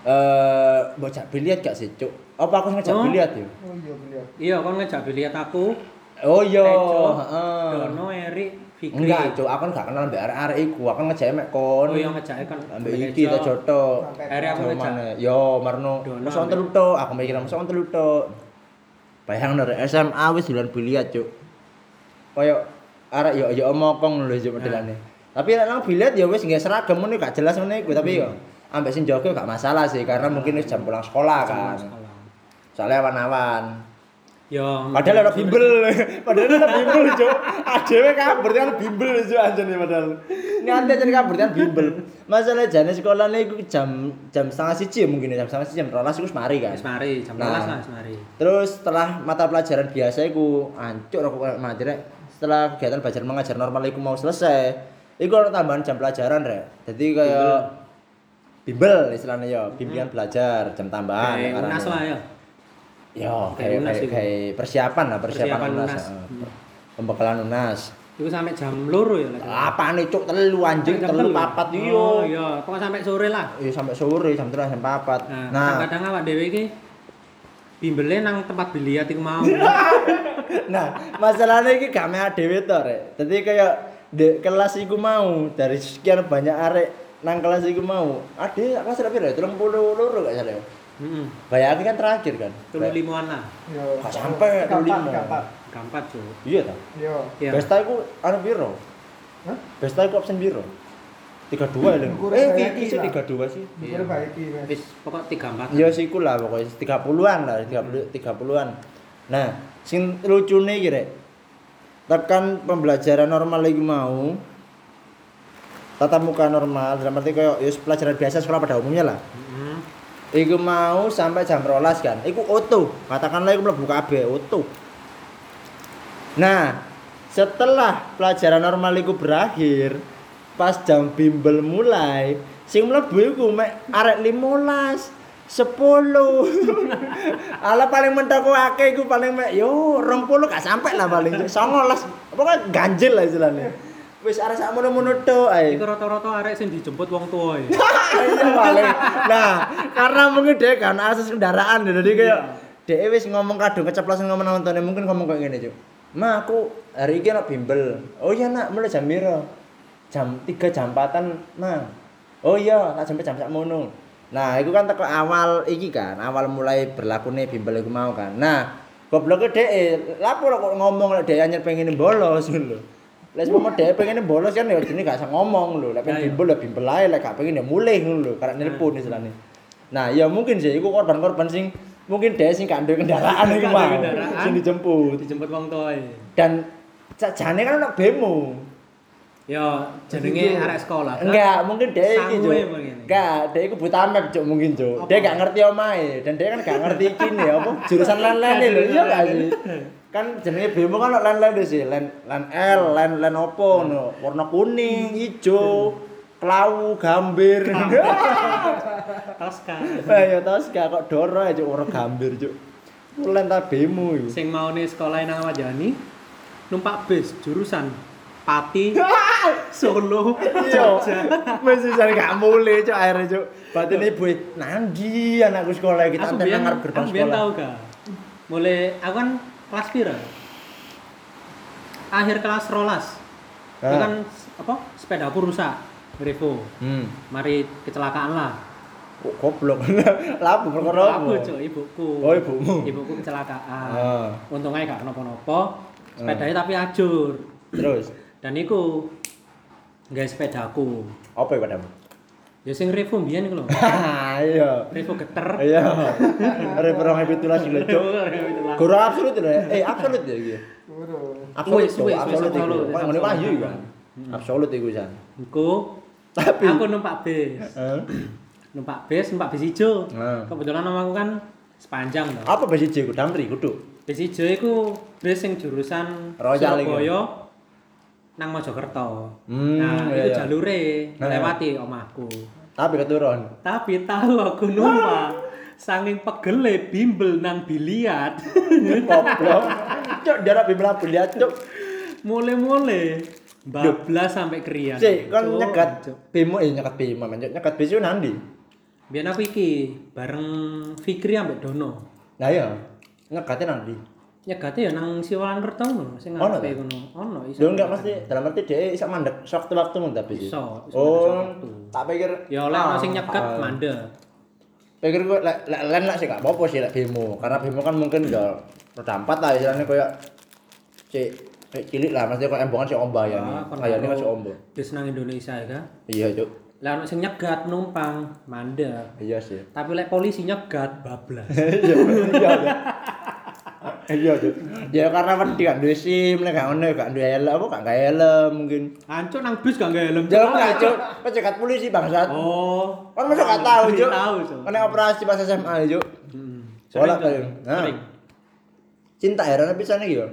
eh bocah biliat gak sih, Cuk? Apa aku ngejak Oh. biliat ya? Oh iya bener. Iya, kon ngejak biliat aku Oh iya, Tejo, heeh. Dono, Erik, Fikri. Enggak, Cuk, aku kan gak kenal mbek arek-arek iku. Aku ngejake mek kon. Oh iya ngejake kan. Ambek iki to Joto. Akhirnya aku ngejak. Yo, marno. Masa on telu tok, aku mikir masa on telu tok. Bayang nek SMA wis dolan biliat, Cuk. Kayak arek yo yo omokong lho Cuk modelane. Tapi nek nang biliat ya wis nggak seragam ngono gak jelas ngono iku, tapi yo ambek sing jaga gak masalah sih karena mungkin wis jam pulang sekolah kan. Soalnya awan-awan. Yo. Padahal ada bimbel. (laughs) Padahal ada bimbel, Cuk. Adewe kabur kan bimbel, Cuk, anjene padahal. Nganti aja kabur kan bimbel. Masalah jane sekolah iku jam jam setengah siji ya mungkin ya, jam setengah siji jam 12 iku mari kan. Wis mari, jam Nah. 12 lah wis mari. Terus setelah mata pelajaran biasa iku ancur aku mati rek. Setelah kegiatan belajar mengajar normal iku mau selesai, iku ada tambahan jam pelajaran rek. Jadi kayak bimbel istilahnya ya, bimbingan belajar jam tambahan. Kayak unas lah ya. Ya, Kayak kayak kayak persiapan lah, persiapan, Persiapan unas. heeh. Hmm. Pembekalan unas. Iku sampai jam loro ya. Apa nih cuk telu anjing telu telu. papat Oh iyo. iya, pokoknya sampai sore lah. Iya sampai sore jam 3 jam 4. Nah, Nah, kadang awak dhewe iki bimbelnya nang tempat biliat iku mau. (laughs) nah, masalahnya iki gak meh dhewe to rek. Dadi kayak di kelas iku mau dari sekian banyak arek nang kelas iku mau. Ade kelas berapa ya? 30 loro gak salah. ya? Heeh. Bayangin kan terakhir kan. Telu limuan lah. Yo. Gak sampai, Tiga empat, lima. tiga empat. Gampang, Cuk. Iya ta. Yo. Iya. Besta iku anu piro? Hah? Besta iku absen piro? 32 ya. Ukur Eh, iki sih kira. 32 sih. Mas. Wis pokok 34. Ya siku lah pokoknya 30-an lah, 30 30-an. Nah, sing lucune iki rek. Tekan pembelajaran normal lagi mau. Tatap muka normal, dalam arti kayak ya pelajaran biasa sekolah pada umumnya lah. Heeh. Iku mau sampai jam rolas kan. Iku auto. Katakanlah iku mlebu kabeh auto. Nah, setelah pelajaran normal iku berakhir, pas jam bimbel mulai, sing mlebu iku mek arek 15, 10. Ala paling mentok ku akeh iku paling mek yo 20 gak sampai lah paling 19. Pokoknya ganjil lah istilahnya. Wis arek sak mono-mono tok ae. Iku rata-rata arek sing dijemput wong tuwa ya. (laughs) iya paling. Nah, karena mungkin dia kan akses kendaraan jadi kayak dia wis ngomong kadung keceplosan ngomong nontonnya mungkin ngomong kayak gini cuy. Ma aku hari ini nak bimbel. Oh iya nak mulai jam biro. Jam 3 jam 4 nah. Oh iya tak sampai jam sak mono. Nah, itu kan teko awal iki kan, awal mulai berlakunya bimbel iku mau kan. Nah, gobloknya dhek lapo kok ngomong lek dhek hanya pengen bolos (laughs) lho. Lek semono dhek pengen bolos kan ya jenenge gak usah ngomong lho. Lek pengen Ya, ya. bimbel ya bimbel ae, lek gak pengen ya mulih lho, karena nelpon istilahnya. Nah, ya mungkin sih iku korban-korban sing mungkin dhek sing gak duwe kendaraan iku mau. Sing dijemput. Dijemput wong tuwa ya. Dan jane kan ana bemo. Ya jenenge arek sekolah. Enggak, mungkin dia iki. Enggak, dia iku buta map, Cuk, mungkin, Cuk. Dia gak ngerti omahe dan dia kan gak ngerti kini apa jurusan lain-lain lho, iya gak sih? Kan jenenge bemo kan lain-lain sih, lain lain L, lain lain opo ngono. Warna kuning, ijo, kelawu, gambir. (laughs) Tosca. Ayo tos gak kok doro aja Cuk, warna gambir, Cuk. Lain ta bemo iku. Sing maune sekolah nang Wajani numpak bis jurusan Pati (laughs) Solo. Jogja. Masih saya gak mulai, Cuk, akhirnya, Cuk. Batin ibu nanggi anakku sekolah kita Aku biyen nang gerbang aku sekolah. tau gak? Mulai aku kan kelas pira? Akhir kelas rolas. Itu Ah. kan apa? Sepeda aku rusak. Revo. Hmm. Mari kecelakaan lah. Kok goblok. (laughs) Lapo perkara Aku apa? cuk, ibuku. Oh, ibumu. Ibuku kecelakaan. Ah. Untungnya gak kenapa-napa. Sepedanya tapi ajur. Terus (clears throat) Dan iku guys sepedaku. apa ya padamu? Ya sing Revo mbiyen iku lho. (laughs) Iya. Revo geter. Iya. Arep perang habitulas lho, Cuk. Guru absolut lho. ya? Eh, absolut ya iki. Absolut. Absolut Kok ngene wahyu absolut. kan. Absolut iku San. Iku Tapi aku numpak bis. Numpak bis, numpak bis ijo. Kebetulan nama aku kan sepanjang. Apa besi iku? Damri kudu. Bis ijo iku bis sing jurusan Royal iku. Surabaya nang Mojokerto. Hmm, nah, iya, itu iya. jalure Ah. lewati omahku. Tapi keturun. Tapi tahu aku numpak saking pegele bimbel nang biliat. (laughs) Goblok. Cuk, jarak bimbel lihat, Cuk. Mulai-mulai bablas sampai krian. Kon Cuk, nyekat bimo eh nyekat bimo, nyekat besi nandi. Biyen aku iki bareng Fikri ambek Dono. Nah iya. Nyekatnya nandi. Nyegate ya nang Siwalan Kerto ngono sing ngarepe ngono. Ono iso. Yo enggak mesti dalam arti dia iso mandek sewaktu-waktu mun tapi sih. Iso, Oh, sewaktu. tak pikir Ya oleh ono sing nyegat ah, mandek. Pikir gue lek lek len lek sih gak apa-apa sih lek bemo. Karena bemo kan mungkin ya roda empat lah istilahnya kayak cek kayak cilik lah maksudnya kayak embongan si omba ya nih. Ah, masih ombo. Bis nang Indonesia ya kan. Iya, Cuk. Lah ono sing nyegat numpang mandek. Iya sih. Tapi lek polisi nyegat bablas. (laughs) Iya, iya. Iya. Iya. Ya karena wedi kan duwe SIM, lek gak ono gak duwe helm, apa gak gawe helm mungkin. Ancuk nang bis gak nggak helm. Jauh enggak, Cuk. Pencegat polisi bangsat. Oh. Kan masa gak tahu, Cuk. Tahu, Cuk. Kena operasi pas SMA, Cuk. Hmm. Soalnya Sering, paling. Cuk. Nah. Cinta heran bisa nih yo.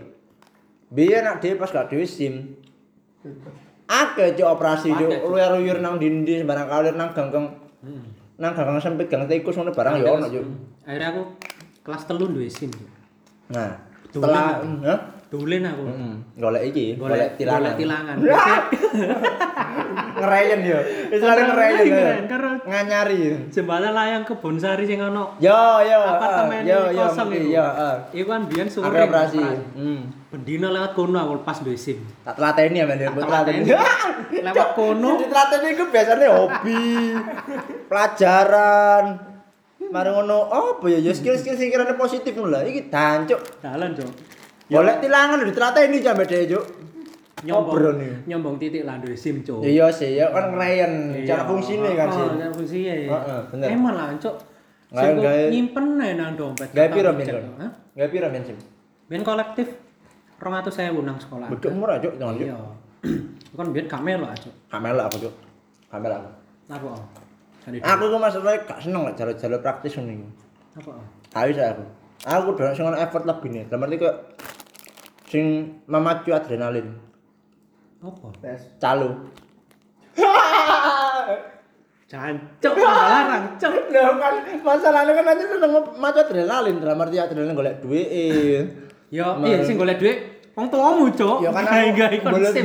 Biar nak dia pas gak duwe SIM. Akeh cuk operasi cuk, luyar-luyur nang dindi sembarang kalir nang ganggang Hmm. nang ganggang sempit gang tikus ngono barang yo ono cuk. Akhirnya aku kelas telu duwe SIM. Cuk. Nah, setelah hah? Dolen aku. Heeh, golek iki, Golek tilangan. golek tilangan. (laughs) Ngerayen yo. Ngerayen yo. Ngerayen, Nganyari. Jembatan layang Kebonsari sing ono Yo yo. apartemen yo yo kosong iku. Yo, heeh. Iku kan biyen sore. Operasi. Hmm. Bendino lewat kono aku pas duwe SIM. Tak telateni ya men, Tak tak telateni. (laughs) Lewat kono. Telateni iku biasanya hobi, pelajaran. Mari ngono apa ya? Ya skill-skill sing kirane positif ngono lah. Iki dancuk. Dalan, Cuk. Golek tilangan lho ditelateni jambe dhewe, Cuk. Nyombong. Nyombong titik lah duwe SIM, Cuk. Iya sih, ya kan ngerayen Iya. cara fungsine kan sih. Oh, cara fungsine. Heeh, bener. Emang lah, Cuk. Nggak- nyimpen nang dompet. Gawe piro men? Gawe piro men sim? Ben kolektif 200.000 nang sekolah. Beduk murah, Cuk, jangan. Iya. Kan biyen kamera Cuk. Kamera aku, Cuk. Kamera aku. Apa? Aku ku masalahnya gak seneng lek jalur-jalur praktis iki. apa? Tahu saya aku. Aku udah sing ono effort lebih nih. Dalam arti kok sing memacu adrenalin. Apa? Tes. Calo. Malah (laughs) larang, Cuk. Lah kan masalahnya kan aja seneng macu adrenalin. Dalam arti adrenalin golek duit. Yo, iya sing golek dhuwit wong tuamu, Cuk. Ya kan aku. Babi,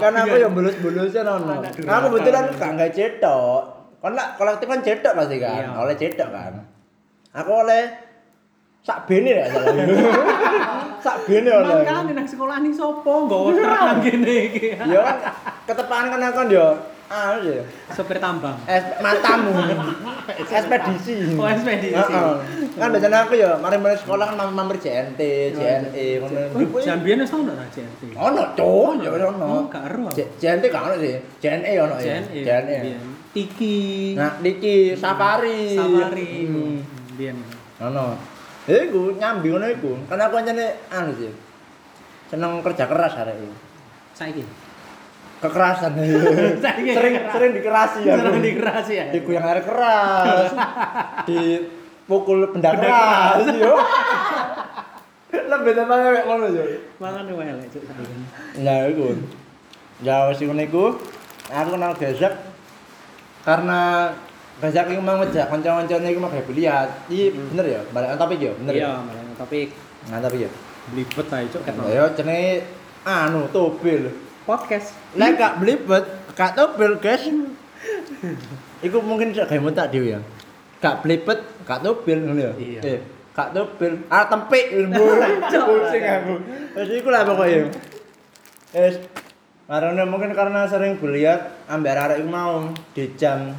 Kan aku ya. yang bolos-bolosin ono. Anak durhaka. Aku kebetulan gak gawe cetok. Kan lah kolektif kan cetok pasti kan. Iya. Oleh cetok kan. Aku oleh sak bene ya salah. (laughs) sak bene oleh. Makane nang sekolah ning sopo nggawa truk nang kene iki. Ya kan ketepaan kan aku kan yo ah ya. Sopir tambang. Es matamu. (laughs) Ekspedisi. Oh, ekspedisi. Heeh. Kan biasanya aku ya mari-mari sekolah kan mampir JNT, JNE ngono. Oh, Jan biyen wis ono ta JNT. Ono, cuk, ya wis Oh, ono. gak ero. J- JNT gak ono sih. JNE ono ya. JNE. JNE. biyen. Tiki. Nah, niki safari. Safari. Hmm. Biyen. Ono. Iku nyambi ngono iku. Karena aku ancane anu sih. Seneng kerja keras arek iki. Saiki. Kekerasan. (laughs) Sering sering dikerasi ya. Seneng dikerasi ya. Digoyang air keras. (laughs) dipukul benda keras yo. Lebih teman kayak ngono yo. Mangan elek cuk. Nah, iku. Ya wis ngono iku. Aku kenal Gezak karena Gezak iku mau ngejak kanca-kancane iku mau biliat. Iki bener ya, balik topik ya, bener ya. Iya, malah topik Nah, tapi ya. blibet ae cuk. Ya jenenge anu tobil. Podcast. Lek gak blibet, gak tobil, guys. Iku mungkin sak gawe mutak dhewe ya. Gak blibet, gak tobil ngono ya. Iya. Eh, gak tobil, ah tempik ilmu. (laughs) Pusing aku. Wis iku lah pokoknya. Wis karena mungkin karena sering biliat ambil arek iku mau di jam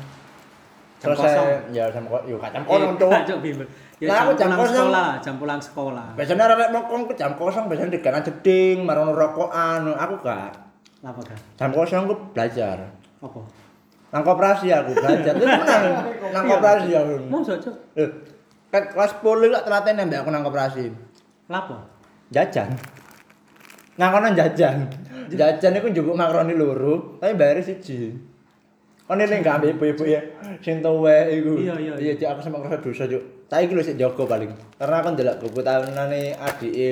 Jam selesai kosong. ya jam kok yo gak jam kosong tuh. Ya aku jam pulang kosong. sekolah, jam pulang sekolah. Biasanya arek mokong ke jam kosong biasanya digawe jeding, marono rokokan, aku gak. Apa kan? Jam kosong aku belajar. Apa? Nang koperasi aku belajar. Terus menang. Nang koperasi aku. Mosok cuk. Eh, kelas 10 gak telaten ambek aku nang koperasi. Lapo? Jajan. Nang kono jajan. Jajan iku njupuk makaroni loro, tapi bayar siji. Kon ini gak ambil ibu-ibu ya, sing tuwe iku. Iya, iya, Iya, Cuk, aku sama ngerasa dosa, Cuk. Tapi iki lho sik jaga paling. Karena aku ndelok buku tahunane adike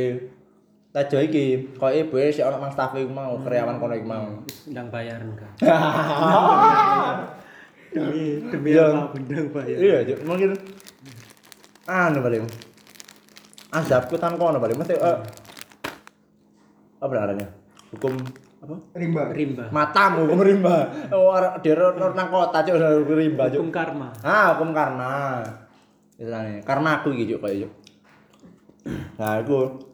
Tajo iki, kok ibuke sik ana nang staff iku mau, karyawan kono iku mau. Wis ndang bayar enggak? (laughs) Demi demi Iya. apa ndang bayar. Iya, Cuk. Mungkin anu paling. Azabku tan kono paling mesti eh, apa namanya? Hukum apa? Rimba. Rimba. Matamu hukum rimba. Oh, arek dhewe nang kota cuk hukum rimba cuk. Hukum karma. Ah, hukum karma. Istilahnya, karma aku iki cuk koyo. Nah, aku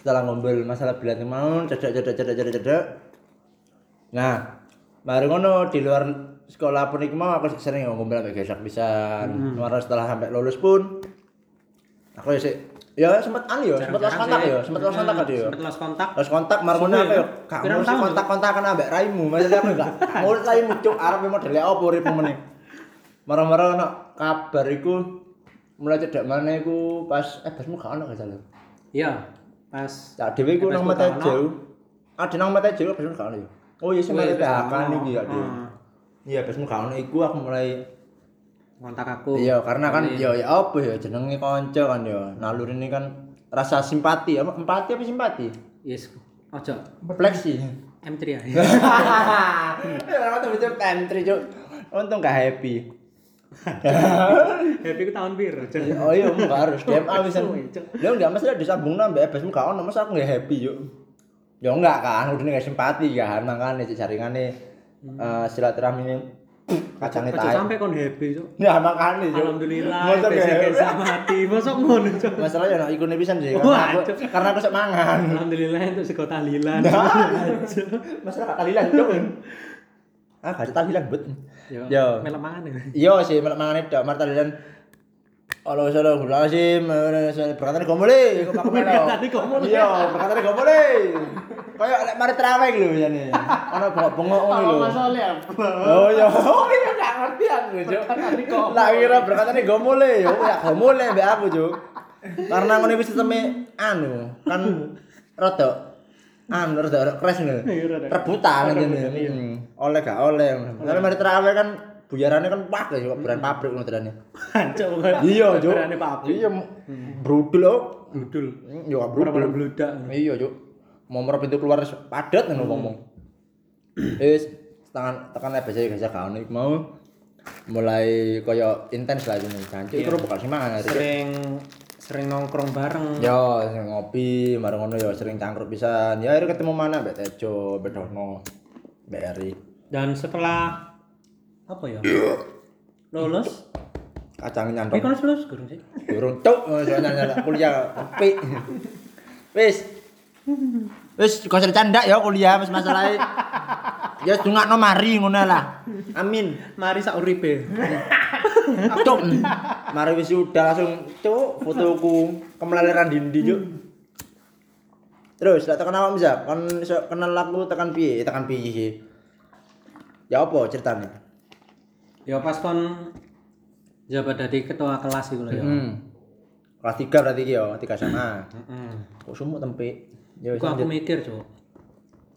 setelah ngobrol masalah bilat mau cedek cedek cedek cedek cedek. Nah, mari ngono di luar sekolah pun iku mau aku sering ngobrol sampai gesak pisan. Mara setelah sampai lulus pun aku ya sih ya sempat anu ya, sempat lost kontak ya, sempat lost kontak kan ya. Sempat lost kontak. Lost kontak Suwe, aku ya ya? tahun, kontak-kontakan ambek raimu, maksudnya aku gak mulut raimu cuk arep modele opo uripmu meneh. Mara-mara ono kabar iku mulai cedek mana iku pas eh basmu gak ono gak salah. Iya, pas Ya dhewe iku nang mata jauh. Ada nang mata jauh basmu gak ono ya. Oh iya sih pas PHK niki ya dhewe. Iya basmu gak ono iku aku mulai kontak aku. iya karena kan Iya. ya apa ya jenenge kanca kan ya. Nalur ini kan rasa simpati apa empati apa simpati? Yes. Ojo. Fleksi. M3 ya. Ya ora tuh betul pantry cuk. Untung gak happy. (laughs) Happy ku tahun piro? Cuk? Oh iya enggak harus. (laughs) Suwe, Cuk. Lah enggak masalah disambung nambah ebesmu gak ono masa aku enggak happy yuk. Ya enggak kan, udah enggak simpati kan, makane cek jaringane eh silaturahmi ini kacangnya tai. sampai kon happy, Cuk. Ya makane yuk. Alhamdulillah, Masa gak mati. Mosok ngono, Cuk. Masalahnya nak ikune pisan sih Wah, karena aku Cuk. karena aku sok mangan. Alhamdulillah untuk sego tahlilan. (laughs) Masalah gak tahlilan cuk. Ah, gak ada tahlilan bet. Yo, Yo. melok mangan ya. (laughs) Iya sih, melok itu mar tahlilan Allah salah gula sih, berkatane gak boleh, kok aku melo. Iya, berkatane gak boleh. Kayak lek mari terawih lho jane. Ono bengok-bengok ngono lho. Oh iya, oh iya gak ngerti aku, Cuk. Tak kira berkatane gak boleh, yo ya gak boleh mbek aku, Cuk. Karena ngono wis sisteme anu, kan rada anu rada kres ngono. Iya. Rebutan ngene. Hmm, Oleh gak oleh. Tapi mari terawih kan buyarannya kan pak ya, brand pabrik ngono terane. Hancur. Iya, Cuk. Berane pabrik. Iya, brudul kok. Budul. Yo Ora-ora brudul. bludak. Iya, Cuk. Mau pintu keluar padat ngono ngomong. Wis tangan tekan BC guys gak ono iku mau mulai kaya intens lah ini. Jancuk Iya. bakal semangat hari. Sering sering nongkrong bareng. Yo, sing ngopi, bareng ngono yo sering cangkruk pisan. Ya akhirnya ketemu mana Mbak Tejo, Mbak Dono, Mbak Eri. Dan setelah apa ya? Lulus. Kacang Iki nyantong. kon lulus gurung sih? Durung tuk soalnya nyala kuliah pi. Wis. Wis kok usah canda ya kuliah wis masalahe. Ya dungakno mari ngono lah. Amin. Mari sak uripe. (laughs) Cuk. Mari wis udah langsung cuk fotoku kemelaleran dindi cuk. Terus lek tekan awak bisa kon iso kenal aku tekan piye? Tekan piye sih? Ya apa ceritanya? Ya pas kon jabat dadi ketua kelas iku lho ya. Hmm. Kelas 3 berarti iki ya, 3 SMA. Heeh. Kok sumuk tempe. Ya wis aku mikir, Cuk.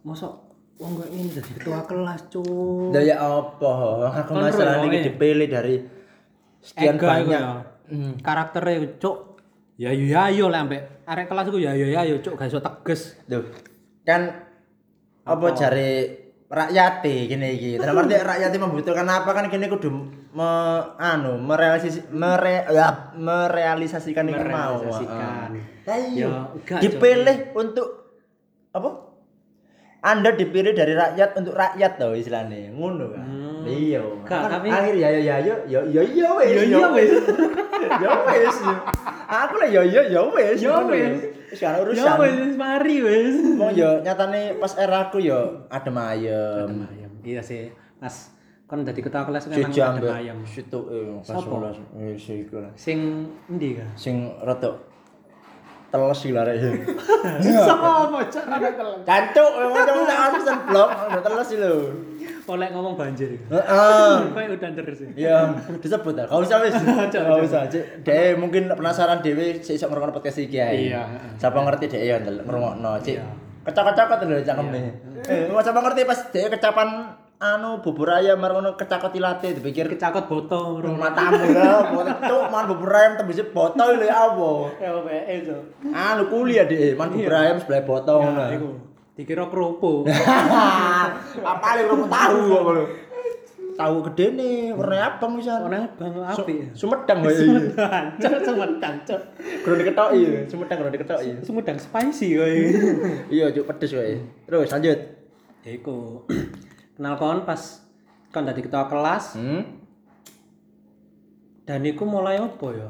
Mosok wong kok ini jadi ketua kelas, Cuk. Lah ya apa? Aku Kan masalah ini dipilih dari sekian Ega banyak. ya. Karakternya Cuk. Ya yo ya yo lah ambek arek kelas iku ya yo ya yo Cuk, gak iso tegas. Tuh. Kan apa jare rakyat gini iki. Dalam arti rakyat membutuhkan apa kan kini kudu me, anu merealisasi mere, ya, merealisasikan itu mau. Heeh. Lah iya. Ya, Dipilih untuk apa? Anda dipilih dari rakyat untuk rakyat tau istilahnya. Ngono kan. Hmm. Iya. Enggak, Kan tapi- akhir ya ya ya ya ya ya ya wes. Ya, ya, wes. Ya wes. Aku lah ya ya ya wes. Ya, ngono. wes. Sekarang urusan. Ya wis mari wis. Mau yo nyatane pas era aku yo adem ayem. ayam. Iya sih. Pas kon dadi ketua kelas kan ada mbek ayam. situ eh pas Sopo? 11. Eh sik iku lah. Sing endi ka? Sing rada teles iki rek. (laughs) Sapa bocah ada kelas. Cancuk ngomong sak pesen blok teles iki lho. (laughs) Oleh ngomong banjir. Heeh. (laughs) Kayak udah terus. ya. Iya, disebut ya. Kau usah wis. (laughs) Kau usah. Dek mungkin penasaran dhewe sik iso ngrungokno podcast iki ae. Iya. Siapa ngerti dek ya ngrungokno, Cik. Iya. Kecak-kecakot lho cangkeme. Eh, mau siapa ngerti pas dek kecapan anu bubur ayam mar ngono kecakot ilate dipikir Kecakot boto. matamu ya, cuk man bubur ayam tembus botol lho ya apa. LPE itu. Anu kuliah dek, man bubur ayam sebelah botol ngono. Dikira kerupuk. Apa lek rumput tahu kok lho. Tahu gede nih, warna abang bisa. Warna bang api. Sumedang wae. iya. Cok sumedang cok. Kurang diketoki, Sumedang kurang diketoki. Sumedang spicy kowe. (laughs) Iya, cuk pedes wae. Terus lanjut. Ya iku. Kenal kon pas kon dadi ketua kelas Hmm. dan iku mulai apa ya?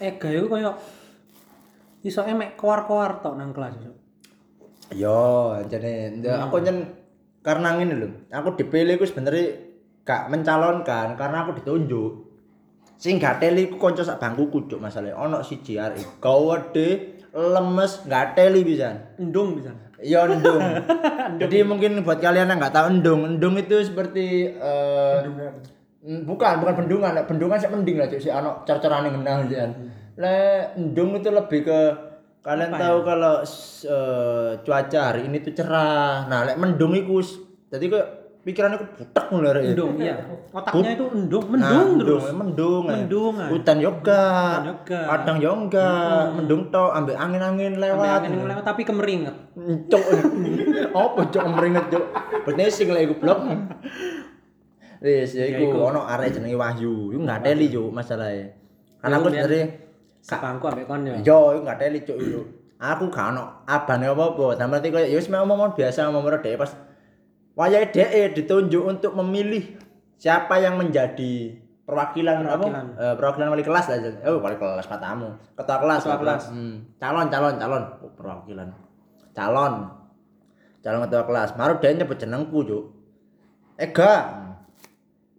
Ega iku koyo iso emek keluar-keluar tok nang kelas. Cuk. Yo, jadi aku nyen karena ngene lho. Aku dipilih iku sebenarnya gak mencalonkan karena aku ditunjuk. Sing gak teli iku kanca sak bangkuku cuk masalahe. Ono siji arek gawede, lemes, gak teli pisan. Endung bisa. Ya (laughs) endung. Jadi mungkin buat kalian yang nggak tahu endung, endung itu seperti eh, mm, bukan bukan bendungan, bendungan sih mending lah si ano cer-cerane ngenal sih kan. Le endung itu lebih ke kalian tahu kalau s- eh, cuaca hari ini tuh cerah. Nah, lek mendung iku jadi kok pikirannya kok butek ngono rek. Endung iya. Otaknya itu endung, Nah, mendung terus. mendung, eh. Mendung, ah. Hutan yoga, Hutan yoga. kadang yo enggak, mendung tok, ambek angin-angin lewat. angin yang lewat tapi kemeringet. Cuk. (laughs) Apa cuk meringet cuk. Benesing lek iku blok. Wis ya Ya iku ono arek jenenge Wahyu. Iku enggak teli cuk masalahe. Karena aku sebenarnya Sepangku ambek kon yo. yo iku enggak teli cuk iku. Aku gak ono abane apa-apa. Berarti koyo ya wis mek omong biasa ngomong dhek pas wayahe dhek ditunjuk untuk memilih siapa yang menjadi perwakilan, Perwakilan. apa? Eh, perwakilan wali kelas lah. Oh, wali kelas matamu. Ketua kelas. Ketua kelas. Hmm. Calon, calon, calon. Oh, perwakilan. Calon. Calon ketua kelas. Maru dia nyebut jenengku, Cuk. Ega. Maru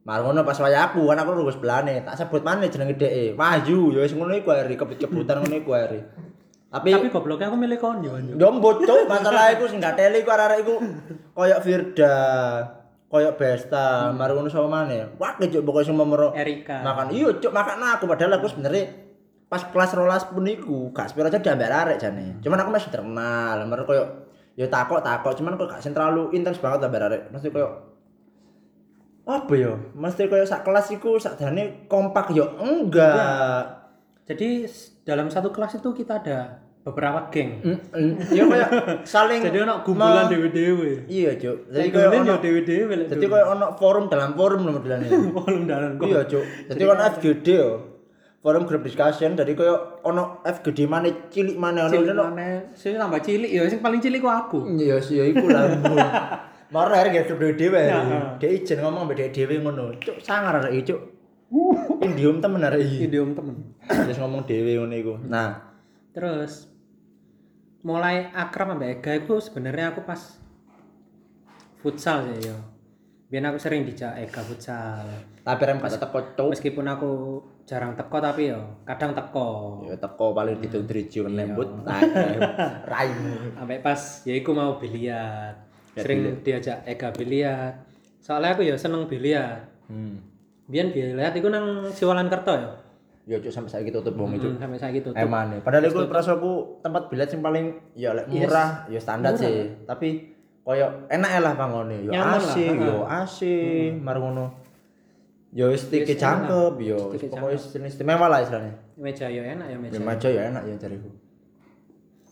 ngono pas waya aku, kan aku lurus belane. Tak sebut mana jenenge dhek. Wahyu, ya wis ngono iku ae kebut-kebutan ngono iku ae. Tapi Tapi gobloknya aku milih kon yo. Jombot cuk, masalah iku sing gak teli iku arek iku koyo Firda, koyo Besta, ngono sama maneh. Wah, cuk pokoke sing memero Erika. makan. Iya, cuk, makan aku padahal aku sebenarnya pas kelas rolas pun iku gak sepiro aja diambil arek jane. Cuman aku masih terkenal, mari koyo ya takok takok, cuman kok gak sing terlalu intens banget ambil arek. Mesti koyo apa ya? Mesti koyo sak kelas iku sakjane kompak ya enggak. Jadi s- dalam satu kelas itu kita ada beberapa geng. Mm, mm. Ya koyo (laughs) saling Jadi ono gumpulan dewe-dewe. Iya, Cuk. Jadi Jadi koyo ono dewe-dewe lek. Jadi koyo ono forum dalam forum lho modelane. kolom (laughs) dalan kok. Iya, Cuk. Jadi ono FGD yo. Forum group discussion jadi koyo ono FGD maneh cilik maneh ono Cilik mana? Sing tambah cilik ya sing paling cilik ku aku. Iya, sih ya iku lah. (laughs) Maro arek gak dhewe. Ya. Dia ijen ngomong mbek dhek dhewe ngono. Cuk, sangar arek Cuk. Indium temen arek iki. Idiom temen. Terus ngomong dhewe ngono iku. Nah, Terus mulai akrab ambek Ega itu sebenarnya aku pas futsal sih yo. Biar aku sering dijak Ega futsal. tapi rem gak teko, Cuk. Meskipun aku jarang teko tapi yo kadang teko. Ya teko paling ditung driji lembut. (laughs) Raimu. Sampai pas ya iku mau biliar. Sering diajak Ega biliar. Soalnya aku ya seneng biliar. Hmm. Biar biliar iku nang Siwalan Kerto ya. Ya Cuk sampai saiki tutup wong itu. Hmm, sampai saya gitu. Emang nih. Padahal iku perasaanku tempat bilet sing paling ya lek Yes. murah, ya standar sih. Tapi koyo enak lah pangone. Ya Nyaman AC, lah, yo AC, mari ngono. Ya wis tiki cangkep, yo pokoke jenis istimewa lah istilahnya. Meja ya enak ya meja. Ya maca ya enak ya jariku.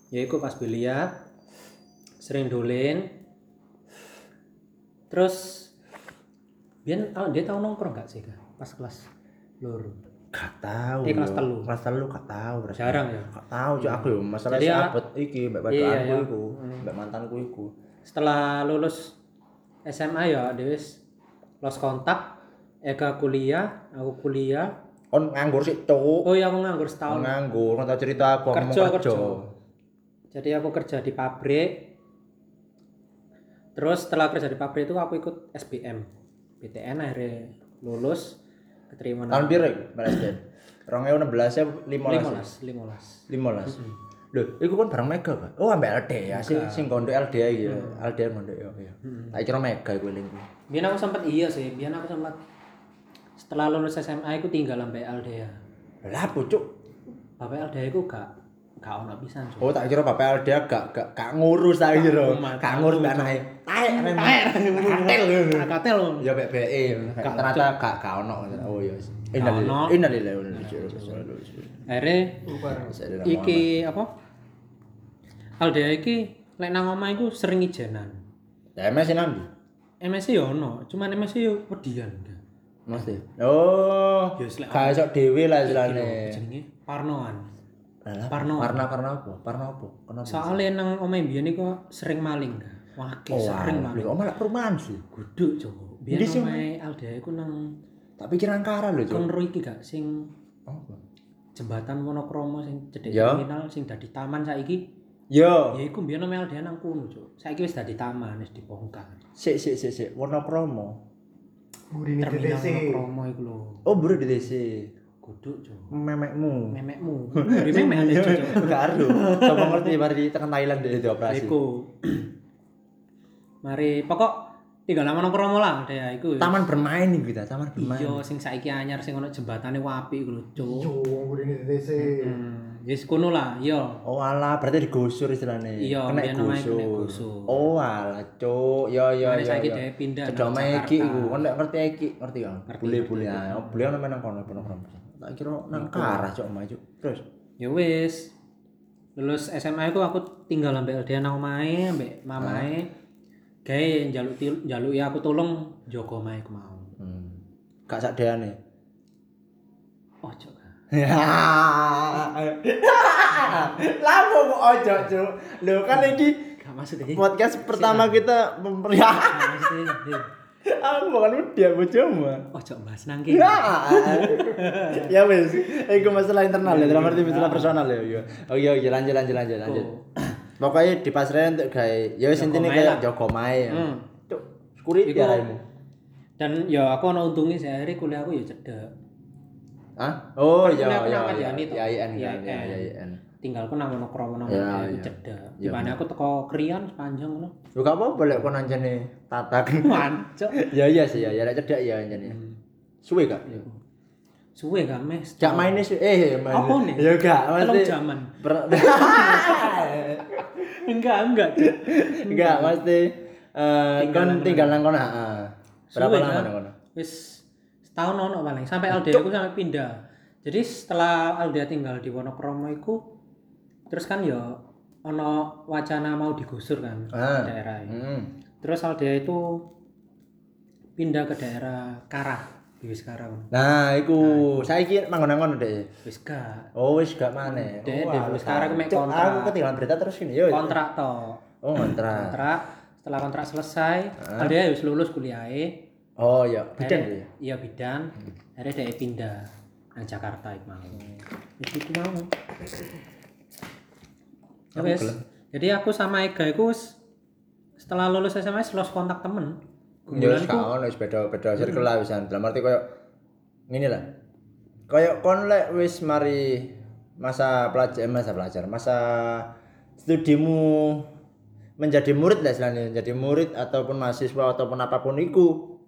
ya iku pas biliar sering dolen terus biar oh, dia tahu nongkrong gak sih Kak? pas kelas loro Gak tahu. Eh, kelas telu. Kelas telu gak tahu. berarti. jarang ya Gak tahu cuk aku yo masalah Jadi ya- sahabat iki mbak Iya, badoanku iya. iku, mbak mantanku iku. setelah lulus SMA ya Dewi los kontak Eka kuliah aku kuliah On nganggur sih cuk. oh ya aku nganggur setahun Nganggur, nggak tahu cerita aku aku Kerja, kerja. kerja. jadi aku kerja di pabrik terus setelah kerja di pabrik itu aku ikut SBM BTN akhirnya lulus keterima Tahun nang piro iku? Mbak SDN. 2016 ya 15. 15 15 15. Lho, iku kan barang Mega, Pak. Oh, ambek LD ya, sing sing gondok LD ya. LD gondok ya. iya. Tak kira Mega iku link. Biar aku sempat iya sih, biar aku sempat setelah lulus SMA aku tinggal sampai LDA. Lah, pucuk. Bapak LDA aku gak gak ono pisan. Oh, tak kira Bapak LD gak gak gak ngurus tak kira. Gak ngurus anake. Taek taek. Katel. Katel. Ya BBE. Ternyata gak gak ono. Oh iya. Innalillahi innalillahi wa inna ilaihi raji'un. Akhirnya iki apa? LDA iki lek nang omah iku sering ijenan. Ya MS nang ndi? MSC yo ono, cuman MSC yo wedian. Mesti. Oh, Ya, wis, lek gak iso dhewe lah istilahnya. jenenge Parnoan. Parno. Karena karena apa? Karena apa? Kenapa? Soalnya nang omah biyen iku sering maling. Wake Oh, sering maling. Lho, malah perumahan sih. Guduk coba. Biyen omahe LDA iku nang Tak pikiran kara lho, Cuk. Kon ro iki gak sing Apa? jembatan Wonokromo sing cedek Ya. terminal sing dadi taman saiki Yo, ya iku mbiyen omel dhewe nang kono cuk saiki wis dadi taman wis dibongkar sik sik sik sik warna terminal. Wonokromo iku lho Oh, bro di DC. Kudu cuk Memekmu. memekmu di memek ada cuk cuk Karo. Coba ngerti mari tekan Thailand deh dioperasi. iku mari pokok tinggal lama nongkrong lah deh iku Taman bermain nih kita, taman bermain. iya sing saiki anyar sing ono jembatane wapi iku lho cuk Yo, DTC. Hmm, yes kono lah, iya. Oh alah, berarti digusur istilahnya. Iya, kena gusur. Oh alah, cuk. Yo yo Mari yo. saiki yo. dhewe pindah Cedok nang mae iki iku, kon nek ngerti iki, ngerti? Ngerti, Bule-bule. Oh, bule ono nang kono kono kono. Tak kira nang karah cuk omah cuk. Terus. Ya wis. Lulus SMA iku aku tinggal ambek LDN nang omahe, ambek mamae. Gawe njaluk njaluk ya aku tolong jaga omahe ku mau. Hmm. Gak sakdeane. Oh, cok. (laughs) Lama kok ojo cuk. Lho kan iki maksud iki. podcast pertama kita memperlihat. Aku bukan udah bojomu. Oh, cok bahas nang kene. Ya, (laughs) ya wes, itu masalah internal ya, dalam arti masalah personal ya. iya. Oh iya, iya lanjut lanjut lanjut lanjut. Pokoknya di pasrah untuk gawe, ya intine mae kayak lah. jogo mae. ya. Hmm. Cuk, Iku- araimu. Dan ya aku ono untungnya sehari kuliah aku ya cedek. Hah? Oh Kan iya kuliah aku iya iya. Kadyani tuh. Ya iya Tinggalku nang ono kromo nang Ya, aku ya. cedek. Ya, Di mana aku teko krian sepanjang ngono. Yo gak apa-apa lek kon anjene tatak. (laughs) Ya iya sih ya, ya lek cedak ya anjene. Suwe gak? Suwe gak mes. Gak main sih, eh main. Apa nih? Ya gak, mesti. jaman. (laughs) (laughs) Enggak, enggak. Enggak, mesti eh kon nang tinggal nang kono, heeh. Berapa lama kan? nang kono? Wis setahun ono paling sampai LDA aku sampai pindah. Jadi setelah LDA tinggal di Wonokromo iku terus kan ya ono wacana mau digusur kan Ah. daerah ini. Hmm. Terus LDA itu pindah ke daerah Karah, di wis Karah. kan. Nah, iku saiki manggon nang kono deh. Wis gak Oh, wis gak maneh. Dek, Oh, wis sekarang mek Cuk, kontrak. Aku ketinggalan berita terus gini. Yo. kontrak to. Oh, kontrak. Kontrak setelah kontrak selesai, LDA wis lulus kuliahnya. Oh, iya, bidan ya. Iya bidan. Akhirnya dia pindah nang Jakarta iku mau. Iku mau. Ya. Jadi aku sama Ega iku wis setelah lulus SMA lost kontak temen. Ya wis gak ono wis beda-beda circle lah wisan. Dalam arti koyo ngene lah. Koyo kon lek wis mari masa pelajar eh, masa pelajar, masa studimu menjadi murid lah istilahnya, jadi murid ataupun mahasiswa ataupun apa pun iku.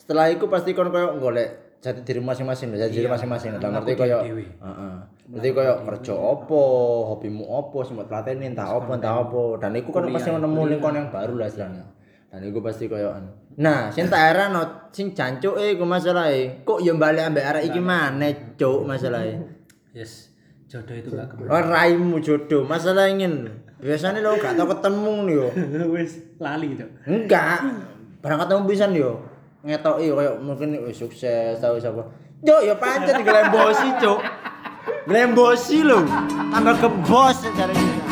Setelah itu pasti kon koyo golek jati diri masing-masing, jati diri masing-masing. Dalam arti koyo. Heeh. Jadi koyo kerja opo, hobimu opo, sing mbok tlateni entah opo, entah opo. Dan iku kan pasti nemu lingkungan yang baru lah istilahnya. Dan iku pasti koyo. Nah, sing tak heran sing jancuke iku masalahe. Kok ya balik ambek arek iki maneh, cuk, masalahe. Yes. Jodoh itu gak ke mana. Oh, raimu jodoh, masalah ingin. Biasanya lo gak tau ketemu nih yo. (laughs) wis lali gitu. Enggak. Barang ketemu pisan yo. Ngetoki koyo mungkin wis sukses tau sapa. Yo yo pancet glembosi, cuk. Glembosi lho. Tambah kebos jare